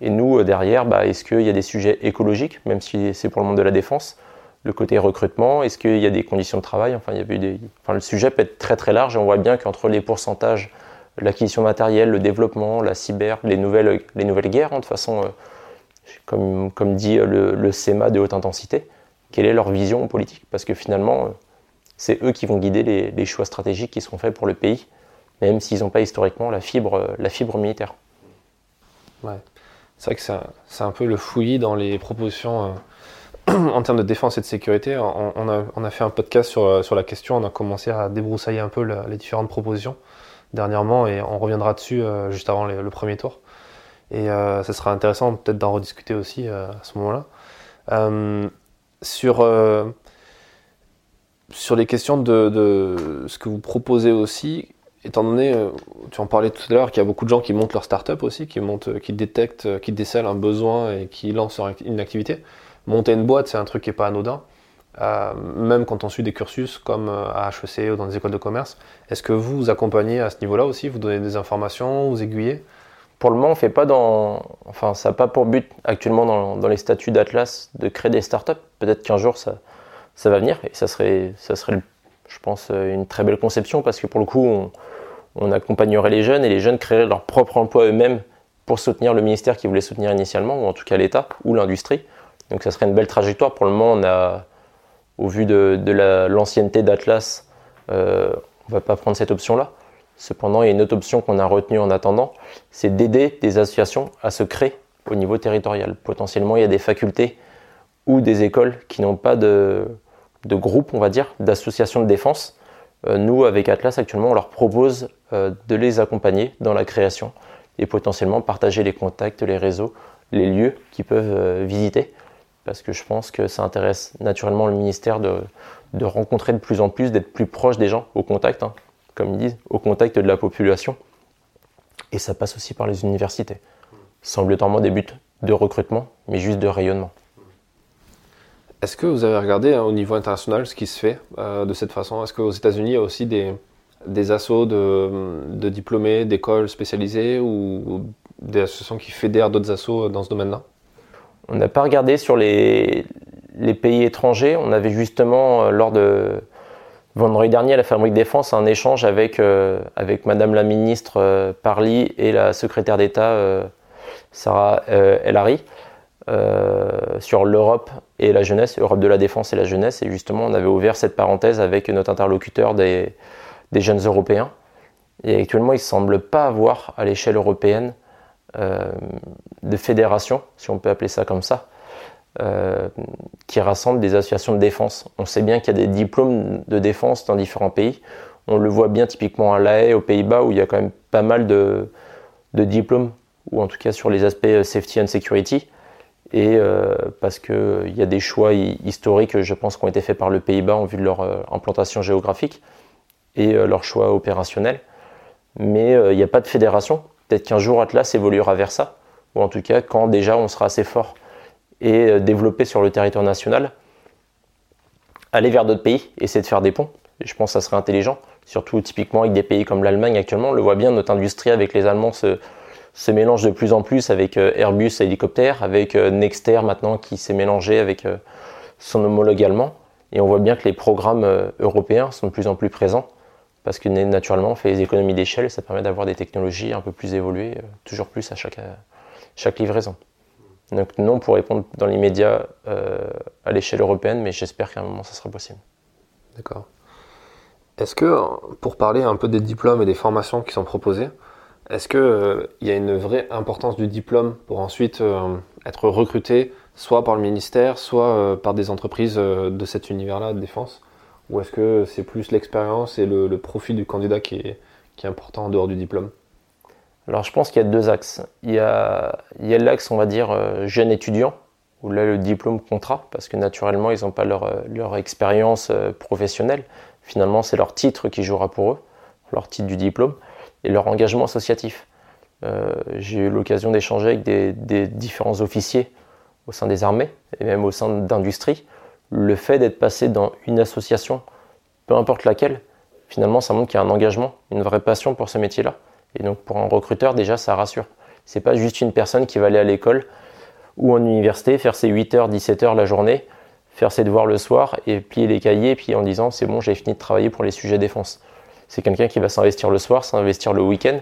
Et nous, euh, derrière, bah, est-ce qu'il y a des sujets écologiques, même si c'est pour le monde de la défense, le côté recrutement, est-ce qu'il y a des conditions de travail? Enfin, il y avait des... enfin, le sujet peut être très très large et on voit bien qu'entre les pourcentages, l'acquisition matérielle, le développement, la cyber, les nouvelles, les nouvelles guerres, hein, de façon, euh, comme, comme dit le, le, SEMA de haute intensité, quelle est leur vision politique? Parce que finalement, euh, c'est eux qui vont guider les, les, choix stratégiques qui seront faits pour le pays, même s'ils n'ont pas historiquement la fibre, la fibre militaire. Ouais. C'est vrai que c'est un, un, peu le fouillis dans les propositions en termes de défense et de sécurité, on, a, fait un podcast sur, sur, la question, on a commencé à débroussailler un peu les différentes propositions dernièrement et on reviendra dessus euh, juste avant le premier tour. Et euh, sera intéressant peut-être d'en rediscuter aussi euh, à ce moment-là. sur, sur les questions de, de, ce que vous proposez aussi, étant donné, tu en parlais tout à l'heure, qu'il y a beaucoup de gens qui montent leur start-up aussi, qui, montent, qui détectent, qui décèlent un besoin et qui lancent une activité monter une boîte, c'est un truc qui n'est pas anodin. Euh, même quand on suit des cursus comme euh, à HEC ou dans des écoles de commerce. Est-ce que vous accompagnez à ce niveau-là aussi Vous donnez des informations, vous aiguillez? Pour le moment, on fait pas dans. Ça n'a pas pour but actuellement dans, les statuts d'Atlas de créer des startups. Peut-être qu'un jour ça, ça va venir et ça serait, ça je pense, une très belle conception parce que pour le coup, on, on accompagnerait les jeunes et les jeunes créeraient leur propre emploi eux-mêmes pour soutenir le ministère qui voulait soutenir initialement, ou en tout cas l'État ou l'industrie. Donc ça serait une belle trajectoire. Pour le moment, on a, au vu de, l'ancienneté d'Atlas, euh, on ne va pas prendre cette option-là. Cependant, il y a une autre option qu'on a retenue en attendant, c'est d'aider des associations à se créer au niveau territorial. Potentiellement, il y a des facultés ou des écoles qui n'ont pas de, groupe, on va dire, d'associations de défense. Euh, nous, avec Atlas, actuellement, on leur propose euh, de les accompagner dans la création et potentiellement partager les contacts, les réseaux, les lieux qu'ils peuvent visiter parce que je pense que ça intéresse naturellement le ministère de, rencontrer de plus en plus, d'être plus proche des gens, au contact, hein, comme ils disent, au contact de la population. Et ça passe aussi par les universités, obligatoirement des buts de recrutement, mais juste de rayonnement. Est-ce que vous avez regardé hein, au niveau international ce qui se fait euh, de cette façon? Est-ce qu'aux États-Unis, il y a aussi des, des assauts de, de diplômés, d'écoles spécialisées ou des associations qui fédèrent d'autres assauts dans ce domaine-là? On n'a pas regardé sur les, pays étrangers. On avait justement, euh, lors de vendredi dernier à la Fabrique Défense, un échange avec, euh, Madame la ministre euh, Parly et la secrétaire d'État Sarah El Hari sur l'Europe et la jeunesse, Europe de la défense et la jeunesse. Et justement, on avait ouvert cette parenthèse avec notre interlocuteur des, des jeunes européens. Et actuellement, il ne semble pas avoir à l'échelle européenne euh, de fédérations, si on peut appeler ça comme ça, euh, qui rassemblent des associations de défense. On sait bien qu'il y a des diplômes de défense dans différents pays. On le voit bien typiquement à La Haye, aux Pays-Bas, où il y a quand même pas mal de, diplômes, ou en tout cas sur les aspects safety and security. Et euh, parce qu'il y a des choix historiques, je pense, qui ont été faits par le Pays-Bas en vue de leur implantation géographique et leur choix opérationnel. Mais il n'y a pas de fédération. Peut-être qu'un jour Atlas évoluera vers ça, ou en tout cas quand déjà on sera assez fort et euh, développé sur le territoire national, aller vers d'autres pays, essayer de faire des ponts. je pense que ça serait intelligent, surtout typiquement avec des pays comme l'Allemagne actuellement. On le voit bien, notre industrie avec les Allemands se, mélange de plus en plus avec euh, Airbus hélicoptère, avec euh, Nexter maintenant qui s'est mélangé avec son homologue allemand. Et on voit bien que les programmes européens sont de plus en plus présents parce que naturellement, on fait des économies d'échelle ça permet d'avoir des technologies un peu plus évoluées, euh, toujours plus à chaque, chaque livraison. Donc non pour répondre dans l'immédiat euh, à l'échelle européenne, mais j'espère qu'à un moment ça sera possible. D'accord. Est-ce que, pour parler un peu des diplômes et des formations qui sont proposées, est-ce qu'il euh, y a une vraie importance du diplôme pour ensuite être recruté soit par le ministère, soit par des entreprises de cet univers-là de défense? Ou est-ce que c'est plus l'expérience et le, profil du candidat qui est, important en dehors du diplôme? Alors je pense qu'il y a deux axes. Il y a, l'axe, on va dire, euh, jeune étudiant, où là le diplôme comptera, parce que naturellement ils n'ont pas leur, euh, expérience euh, professionnelle. Finalement, c'est leur titre qui jouera pour eux, leur titre du diplôme, et leur engagement associatif. J'ai eu l'occasion d'échanger avec des, des, différents officiers au sein des armées et même au sein d'industries le fait d'être passé dans une association, peu importe laquelle, finalement, ça montre qu'il y a un engagement, une vraie passion pour ce métier-là. Et donc, pour un recruteur, déjà, ça rassure. C'est pas juste une personne qui va aller à l'école ou en université, faire ses 8 heures, 17 heures la journée, faire ses devoirs le soir et plier les cahiers, puis en disant c'est bon, j'ai fini de travailler pour les sujets défense. C'est quelqu'un qui va s'investir le soir, s'investir le week-end,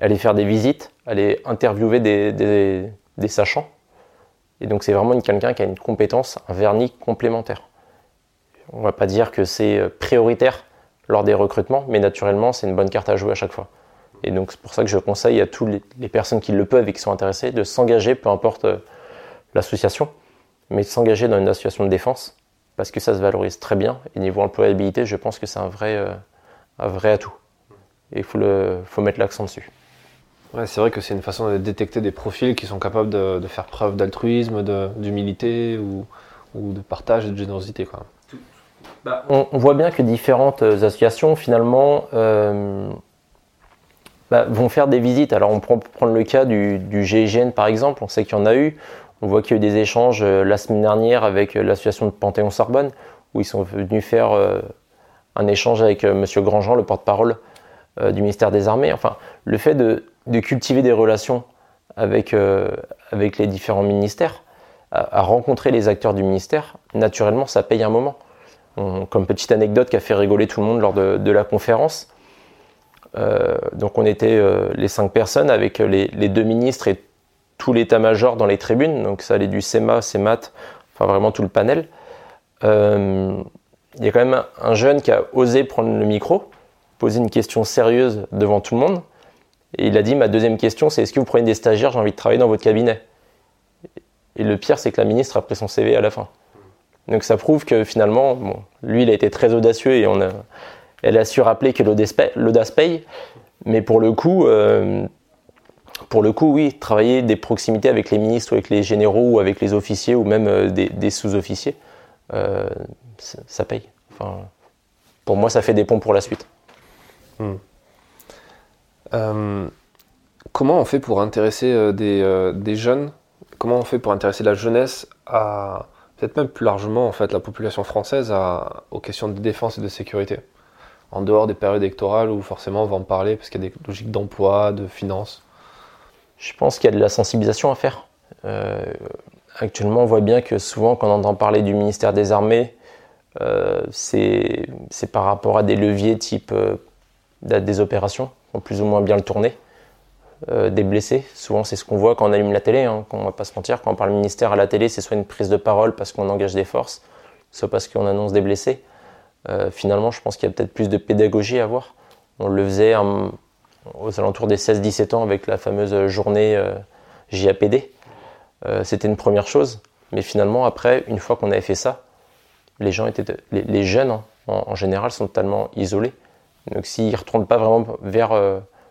aller faire des visites, aller interviewer des, sachants. Et donc c'est vraiment quelqu'un qui a une compétence, un vernis complémentaire. On ne va pas dire que c'est euh, prioritaire lors des recrutements, mais naturellement c'est une bonne carte à jouer à chaque fois. Et donc c'est pour ça que je conseille à toutes les, personnes qui le peuvent et qui sont intéressées de s'engager, peu importe euh, l'association, mais de s'engager dans une association de défense, parce que ça se valorise très bien. Et niveau employabilité, je pense que c'est un vrai, euh, un vrai atout. Et il faut, faut mettre l'accent dessus. Ouais, c'est vrai que c'est une façon de détecter des profils qui sont capables de, faire preuve d'altruisme, d'humilité ou, ou, de partage et de générosité. Quoi. Bah, on, voit bien que différentes associations, finalement, euh, bah, vont faire des visites. Alors, on peut prendre le cas du, du GIGN, par exemple. On sait qu'il y en a eu. On voit qu'il y a eu des échanges euh, la semaine dernière avec euh, l'association de Panthéon-Sorbonne, où ils sont venus faire un échange avec M. Grandjean, le porte-parole du ministère des Armées. Enfin, le fait de, cultiver des relations avec, avec les différents ministères, à, rencontrer les acteurs du ministère, naturellement, ça paye un moment comme petite anecdote qui a fait rigoler tout le monde lors de, la conférence. Euh, donc on était euh, les cinq personnes avec les, deux ministres et tout l'état-major dans les tribunes. Donc ça allait du SEMA, CEMAT, enfin vraiment tout le panel. Euh, il y a quand même un jeune qui a osé prendre le micro, poser une question sérieuse devant tout le monde. Et il a dit, ma deuxième question, c'est est-ce que vous prenez des stagiaires, j'ai envie de travailler dans votre cabinet? Et le pire, c'est que la ministre a pris son CV à la fin. Donc ça prouve que finalement, lui, il a été très audacieux et on elle a su rappeler que l'audace paye. Mais pour le coup, euh, pour le coup, oui, travailler des proximités avec les ministres ou avec les généraux ou avec les officiers ou même euh, des, sous-officiers, euh, ça paye. Pour moi, ça fait des ponts pour la suite. Hmm. comment on fait pour intéresser des, des, jeunes? Comment on fait pour intéresser la jeunesse à, peut-être même plus largement en fait la population française aux questions de défense et de sécurité, en dehors des périodes électorales où forcément on va en parler parce qu'il y a des logiques d'emploi, de finances. Je pense qu'il y a de la sensibilisation à faire. Euh, actuellement, on voit bien que souvent, quand on entend parler du ministère des Armées, euh, c'est par rapport à des leviers type euh, des opérations, plus ou moins bien le tourné. Euh, des blessés. Souvent, c'est ce qu'on voit quand on allume la télé. Hein, quand on va pas se mentir, quand on parle ministère à la télé, c'est soit une prise de parole parce qu'on engage des forces, soit parce qu'on annonce des blessés. Euh, finalement, je pense qu'il y a peut-être plus de pédagogie à avoir. On le faisait aux alentours des 16-17 ans avec la fameuse journée euh, JAPD. C'était une première chose. Mais finalement, après, une fois qu'on avait fait ça, les, jeunes hein, en, en, général sont totalement isolés. Donc s'ils ne retournent pas vraiment vers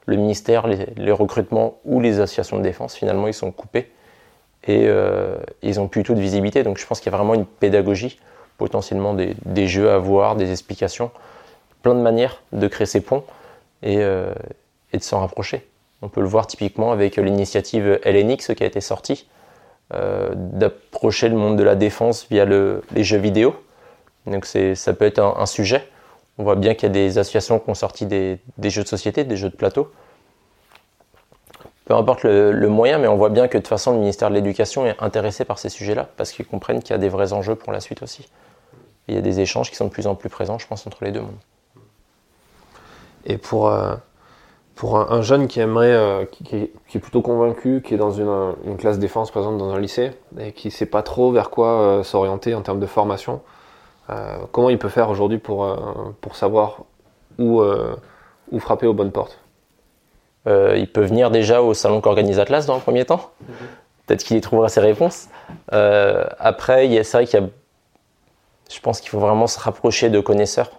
le ministère, les, recrutements ou les associations de défense, finalement, ils sont coupés et euh, ils ont plus tout de visibilité. Donc je pense qu'il y a vraiment une pédagogie, potentiellement des, jeux à voir, des explications, plein de manières de créer ces ponts et, euh, de s'en rapprocher. On peut le voir typiquement avec l'initiative LNX qui a été sortie, euh, d'approcher le monde de la défense via les jeux vidéo. Donc ça peut être un sujet. On voit bien qu'il y a des associations qui ont sorti des, jeux de société, des jeux de plateau. Peu importe le, moyen, mais on voit bien que de toute façon, le ministère de l'Éducation est intéressé par ces sujets-là, parce qu'ils comprennent qu'il y a des vrais enjeux pour la suite aussi. il y a des échanges qui sont de plus en plus présents, je pense, entre les deux mondes. Et pour, euh, un, jeune qui aimerait, euh, qui, est, plutôt convaincu, qui est dans une, classe défense, par exemple, dans un lycée, et qui ne sait pas trop vers quoi euh, s'orienter en termes de formation, comment il peut faire aujourd'hui pour, euh, pour savoir où, euh, où frapper aux bonnes portes? Il peut venir déjà au salon qu'organise Atlas dans un premier temps. Mhm. Peut-être qu'il y trouvera ses réponses. après, c'est vrai qu'il y a je pense qu'il faut vraiment se rapprocher de connaisseurs,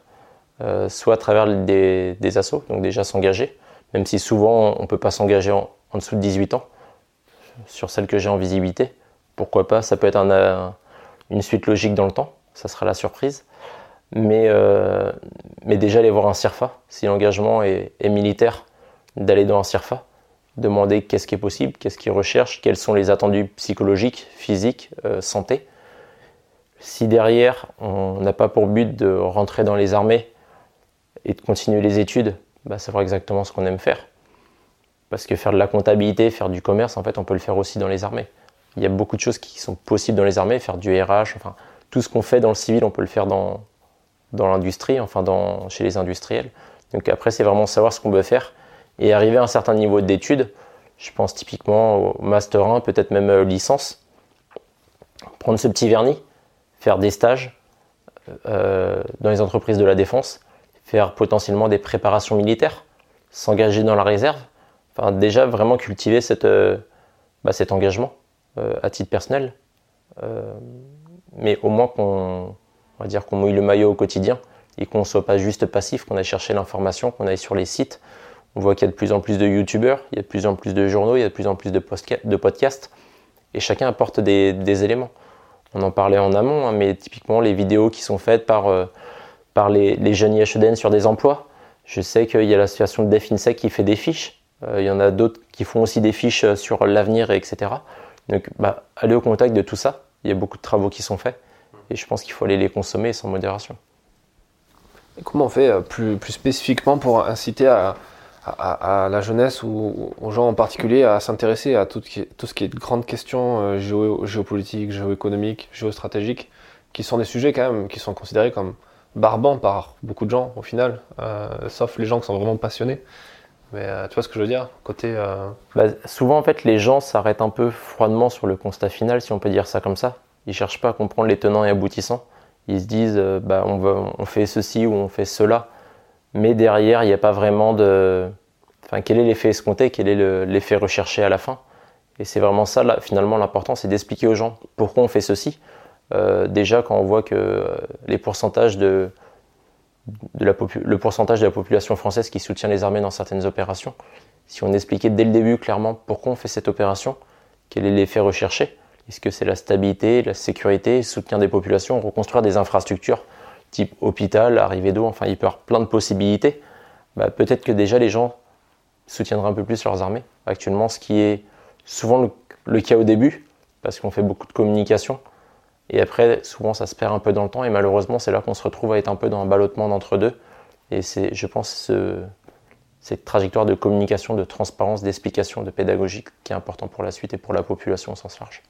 soit à travers des, des assos, donc déjà s'engager, même si souvent on ne peut pas s'engager en, dessous de 18 ans, sur celle que j'ai en visibilité. Pourquoi pas Ça peut être une suite logique dans le temps ça sera la surprise. Mais, euh, mais déjà aller voir un CIRFA, si l'engagement est, militaire, d'aller dans un CIRFA, demander qu'est-ce qui est possible, qu'est-ce qu'ils recherchent, quels sont les attendus psychologiques, physiques, euh, santé. Si derrière, on n'a pas pour but de rentrer dans les armées et de continuer les études, bah, vrai exactement ce qu'on aime faire. Parce que faire de la comptabilité, faire du commerce, en fait, on peut le faire aussi dans les armées. Il y a beaucoup de choses qui sont possibles dans les armées, faire du RH, enfin, tout ce qu'on fait dans le civil, on peut le faire dans, dans l'industrie, enfin dans, chez les industriels. Donc après, c'est vraiment savoir ce qu'on veut faire et arriver à un certain niveau d'études. Je pense typiquement au Master 1, peut-être même euh, licence. Prendre ce petit vernis, faire des stages euh, dans les entreprises de la défense, faire potentiellement des préparations militaires, s'engager dans la réserve. Enfin, déjà vraiment cultiver cette, euh, bah, cet engagement à titre personnel. Mais au moins qu'on va dire qu'on mouille le maillot au quotidien et qu'on ne soit pas juste passif, qu'on aille chercher l'information, qu'on aille sur les sites. On voit qu'il y a de plus en plus de youtubeurs, il y a de plus en plus de journaux, il y a de plus en plus de, podcasts, et chacun apporte des, éléments. On en parlait en amont, hein, mais typiquement les vidéos qui sont faites par, euh, par les, jeunes IHEDN sur des emplois. Je sais qu'il y a l'association de DefInsec qui fait des fiches, euh, il y en a d'autres qui font aussi des fiches sur l'avenir, etc. Donc bah, aller au contact de tout ça, il y a beaucoup de travaux qui sont faits, et je pense qu'il faut aller les consommer sans modération comment on fait euh, plus, spécifiquement pour inciter à, la jeunesse ou aux gens en particulier à s'intéresser à tout, ce qui est grandes questions euh, géopolitiques, géoéconomiques, géostratégiques, qui sont des sujets quand même qui sont considérés comme barbants par beaucoup de gens au final, euh, sauf les gens qui sont vraiment passionnés. Mais tu vois ce que je veux dire Côté. Bah, souvent, en fait, les gens s'arrêtent un peu froidement sur le constat final, si on peut dire ça comme ça. Ils cherchent pas à comprendre les tenants et aboutissants ils se disent euh, bah, on, on fait ceci ou on fait cela, mais derrière, il n'y a pas vraiment de. Enfin, quel est l'effet escompté, quel est l'effet recherché à la fin? Et c'est vraiment ça, là, finalement, l'important, c'est d'expliquer aux gens pourquoi on fait ceci. Euh, déjà, quand on voit que euh, les pourcentages de, le pourcentage de la population française qui soutient les armées dans certaines opérations, si on expliquait dès le début clairement pourquoi on fait cette opération, quel est l'effet recherché, est-ce que c'est la stabilité, la sécurité, soutien des populations, reconstruire des infrastructures type hôpital, arrivée d'eau, enfin il peut y avoir plein de possibilités. Bah, peut-être que déjà les gens soutiendraient un peu plus leurs armées. Actuellement, ce qui est souvent le, cas au début, parce qu'on fait beaucoup de communication. Et après, souvent, ça se perd un peu dans le temps. Et malheureusement, c'est là qu'on se retrouve à être un peu dans un ballottement d'entre deux. Et c'est, je pense, ce, cette trajectoire de communication, de transparence, d'explication, de pédagogie qui est important pour la suite et pour la population au sens large.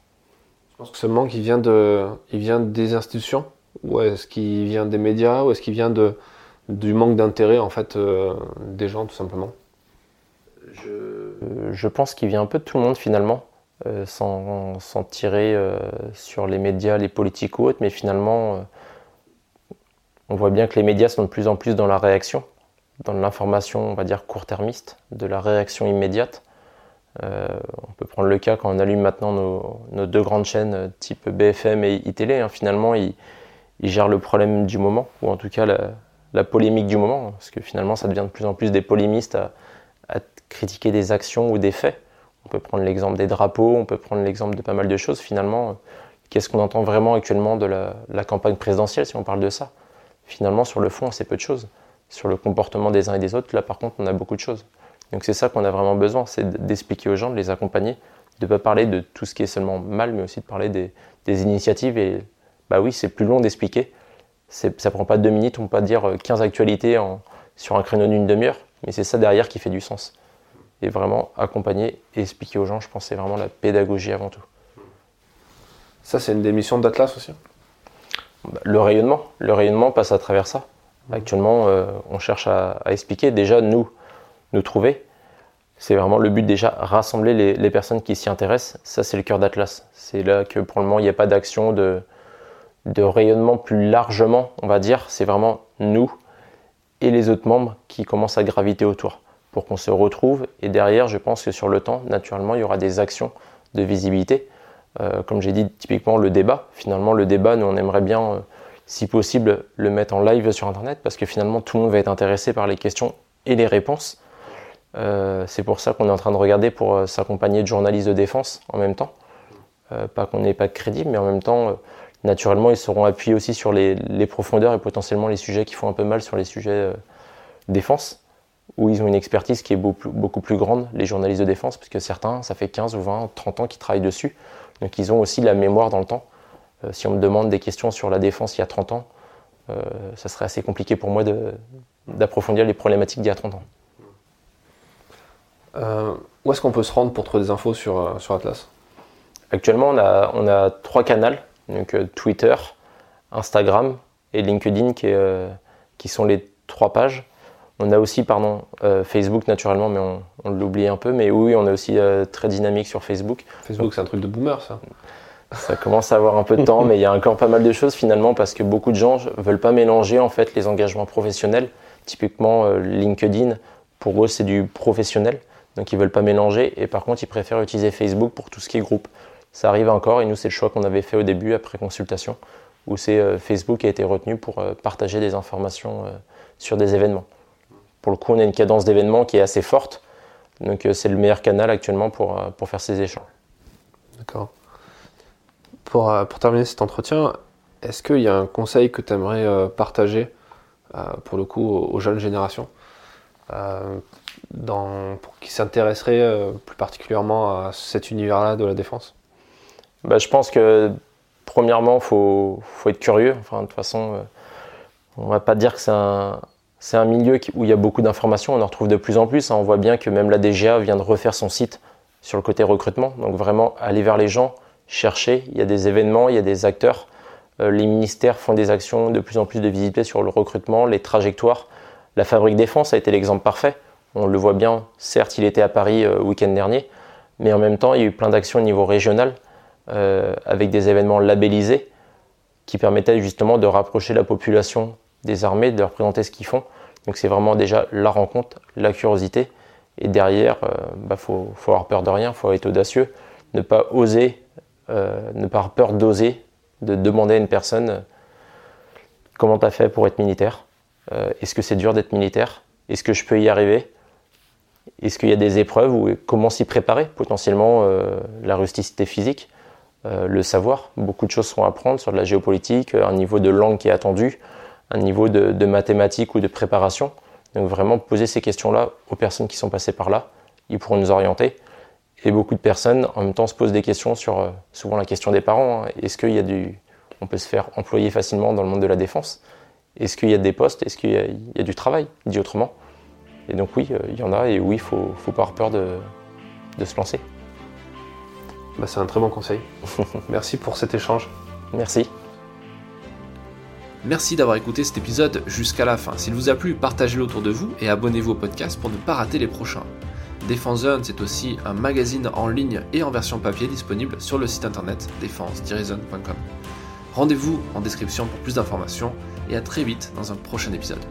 Je pense que ce manque, il vient, de, il vient des institutions Ou est-ce qu'il vient des médias Ou est-ce qu'il vient de, du manque d'intérêt en fait, euh, des gens, tout simplement? Je, pense qu'il vient un peu de tout le monde finalement, euh, sans, tirer euh, sur les médias, les politiques ou autres, mais finalement, on voit bien que les médias sont de plus en plus dans la réaction, dans l'information, on va dire, court-termiste, de la réaction immédiate. Euh, on peut prendre le cas quand on allume maintenant nos, deux grandes chaînes euh, type BFM et iTélé. Hein, finalement, ils, gèrent le problème du moment, ou en tout cas la, polémique du moment, parce que finalement, ça devient de plus en plus des polémistes à, critiquer des actions ou des faits. On peut prendre l'exemple des drapeaux, on peut prendre l'exemple de pas mal de choses. Finalement, qu'est-ce qu'on entend vraiment actuellement de la, campagne présidentielle si on parle de ça? Finalement, sur le fond, c'est peu de choses. Sur le comportement des uns et des autres, là par contre, on a beaucoup de choses. Donc c'est ça qu'on a vraiment besoin, c'est d'expliquer aux gens, de les accompagner, de ne pas parler de tout ce qui est seulement mal, mais aussi de parler des, initiatives. Et bah oui, c'est plus long d'expliquer. Ça prend pas deux minutes, on peut pas dire 15 euh, actualités sur un créneau d'une demi-heure, mais c'est ça derrière qui fait du sens. Et vraiment accompagner et expliquer aux gens, je pense que c'est vraiment la pédagogie avant tout. Ça, c'est une des missions d'Atlas aussi bah, Le rayonnement. Le rayonnement passe à travers ça. Actuellement, euh, on cherche à, à, expliquer. Déjà, nous, nous trouver. C'est vraiment le but déjà, rassembler les, personnes qui s'y intéressent. Ça, c'est le cœur d'Atlas. C'est là que pour le moment, il n'y a pas d'action de, de rayonnement plus largement, on va dire. C'est vraiment nous et les autres membres qui commencent à graviter autour pour qu'on se retrouve. Et derrière, je pense que sur le temps, naturellement, il y aura des actions de visibilité. Euh, comme j'ai dit, typiquement le débat. Finalement, le débat, nous, on aimerait bien, euh, si possible, le mettre en live sur Internet parce que finalement, tout le monde va être intéressé par les questions et les réponses. Euh, c'est pour ça qu'on est en train de regarder pour s'accompagner de journalistes de défense en même temps. Pas qu'on n'ait pas de crédit, mais en même temps, naturellement, ils seront appuyés aussi sur les, profondeurs et potentiellement les sujets qui font un peu mal sur les sujets défense, où ils ont une expertise qui est beaucoup, plus grande, les journalistes de défense, puisque certains, ça fait 15 ou 20, 30 ans qu'ils travaillent dessus. Donc ils ont aussi la mémoire dans le temps. si on me demande des questions sur la défense il y a 30 ans, ça serait assez compliqué pour moi d'approfondir les problématiques d'il y a 30 ans. Euh, où est-ce qu'on peut se rendre pour trouver des infos sur, euh, sur Atlas? Actuellement, on a, on a trois canaux, donc euh, Twitter, Instagram et LinkedIn qui, qui sont les trois pages. On a aussi, pardon, Facebook naturellement, mais on, on l'oublie un peu. Mais oui, on est aussi très dynamique sur Facebook. Facebook, c'est un truc de boomer, ça. Ça commence à avoir un peu de temps, mais il y a encore pas mal de choses finalement parce que beaucoup de gens veulent pas mélanger en fait les engagements professionnels. Typiquement, LinkedIn, pour eux, c'est du professionnel. Donc ils veulent pas mélanger et par contre ils préfèrent utiliser Facebook pour tout ce qui est groupe. Ça arrive encore et nous c'est le choix qu'on avait fait au début après consultation où c'est euh, Facebook qui a été retenu pour euh, partager des informations euh, sur des événements. Pour le coup on a une cadence d'événements qui est assez forte donc c'est le meilleur canal actuellement pour, pour faire ces échanges. D'accord. Pour, pour, terminer cet entretien, est-ce qu'il y a un conseil que tu aimerais partager pour le coup aux jeunes générations dans, pour qui s'intéresserait euh, plus particulièrement à cet univers-là de la défense? Bah, Je pense que premièrement, il faut, faut, être curieux. Enfin, de toute façon, euh, on ne va pas dire que c'est un, c'est un milieu où il y a beaucoup d'informations, on en retrouve de plus en plus. Hein. On voit bien que même la DGA vient de refaire son site sur le côté recrutement. Donc vraiment, aller vers les gens, chercher. Il y a des événements, il y a des acteurs. Euh, les ministères font des actions de plus en plus de visibilité sur le recrutement, les trajectoires. La fabrique défense a été l'exemple parfait. On le voit bien, certes, il était à Paris le euh, week-end dernier, mais en même temps, il y a eu plein d'actions au niveau régional euh, avec des événements labellisés qui permettaient justement de rapprocher la population des armées, de leur présenter ce qu'ils font. Donc c'est vraiment déjà la rencontre, la curiosité. Et derrière, il euh, bah, faut, avoir peur de rien, faut être audacieux, ne pas oser, ne pas avoir peur d'oser, de demander à une personne comment tu as fait pour être militaire? Est-ce que c'est dur d'être militaire? Est-ce que je peux y arriver? Est-ce qu'il y a des épreuves ou comment s'y préparer? Potentiellement euh, la rusticité physique, euh, le savoir. Beaucoup de choses sont à apprendre sur de la géopolitique, un niveau de langue qui est attendu, un niveau de, mathématiques ou de préparation. Donc vraiment poser ces questions-là aux personnes qui sont passées par là. Ils pourront nous orienter. Et beaucoup de personnes en même temps se posent des questions sur euh, souvent la question des parents. Hein. Est-ce qu'il y a du, on peut se faire employer facilement dans le monde de la défense? Est-ce qu'il y a des postes? Est-ce qu'il y, a du travail Dit autrement? Et donc oui, euh, il y en a et oui, il faut, faut pas avoir peur de, se lancer. Bah, c'est un très bon conseil. Merci pour cet échange. Merci. Merci d'avoir écouté cet épisode jusqu'à la fin. S'il vous a plu, partagez-le autour de vous et abonnez-vous au podcast pour ne pas rater les prochains. Défense Zone, c'est aussi un magazine en ligne et en version papier disponible sur le site internet défense-zone.com. Rendez-vous en description pour plus d'informations et à très vite dans un prochain épisode.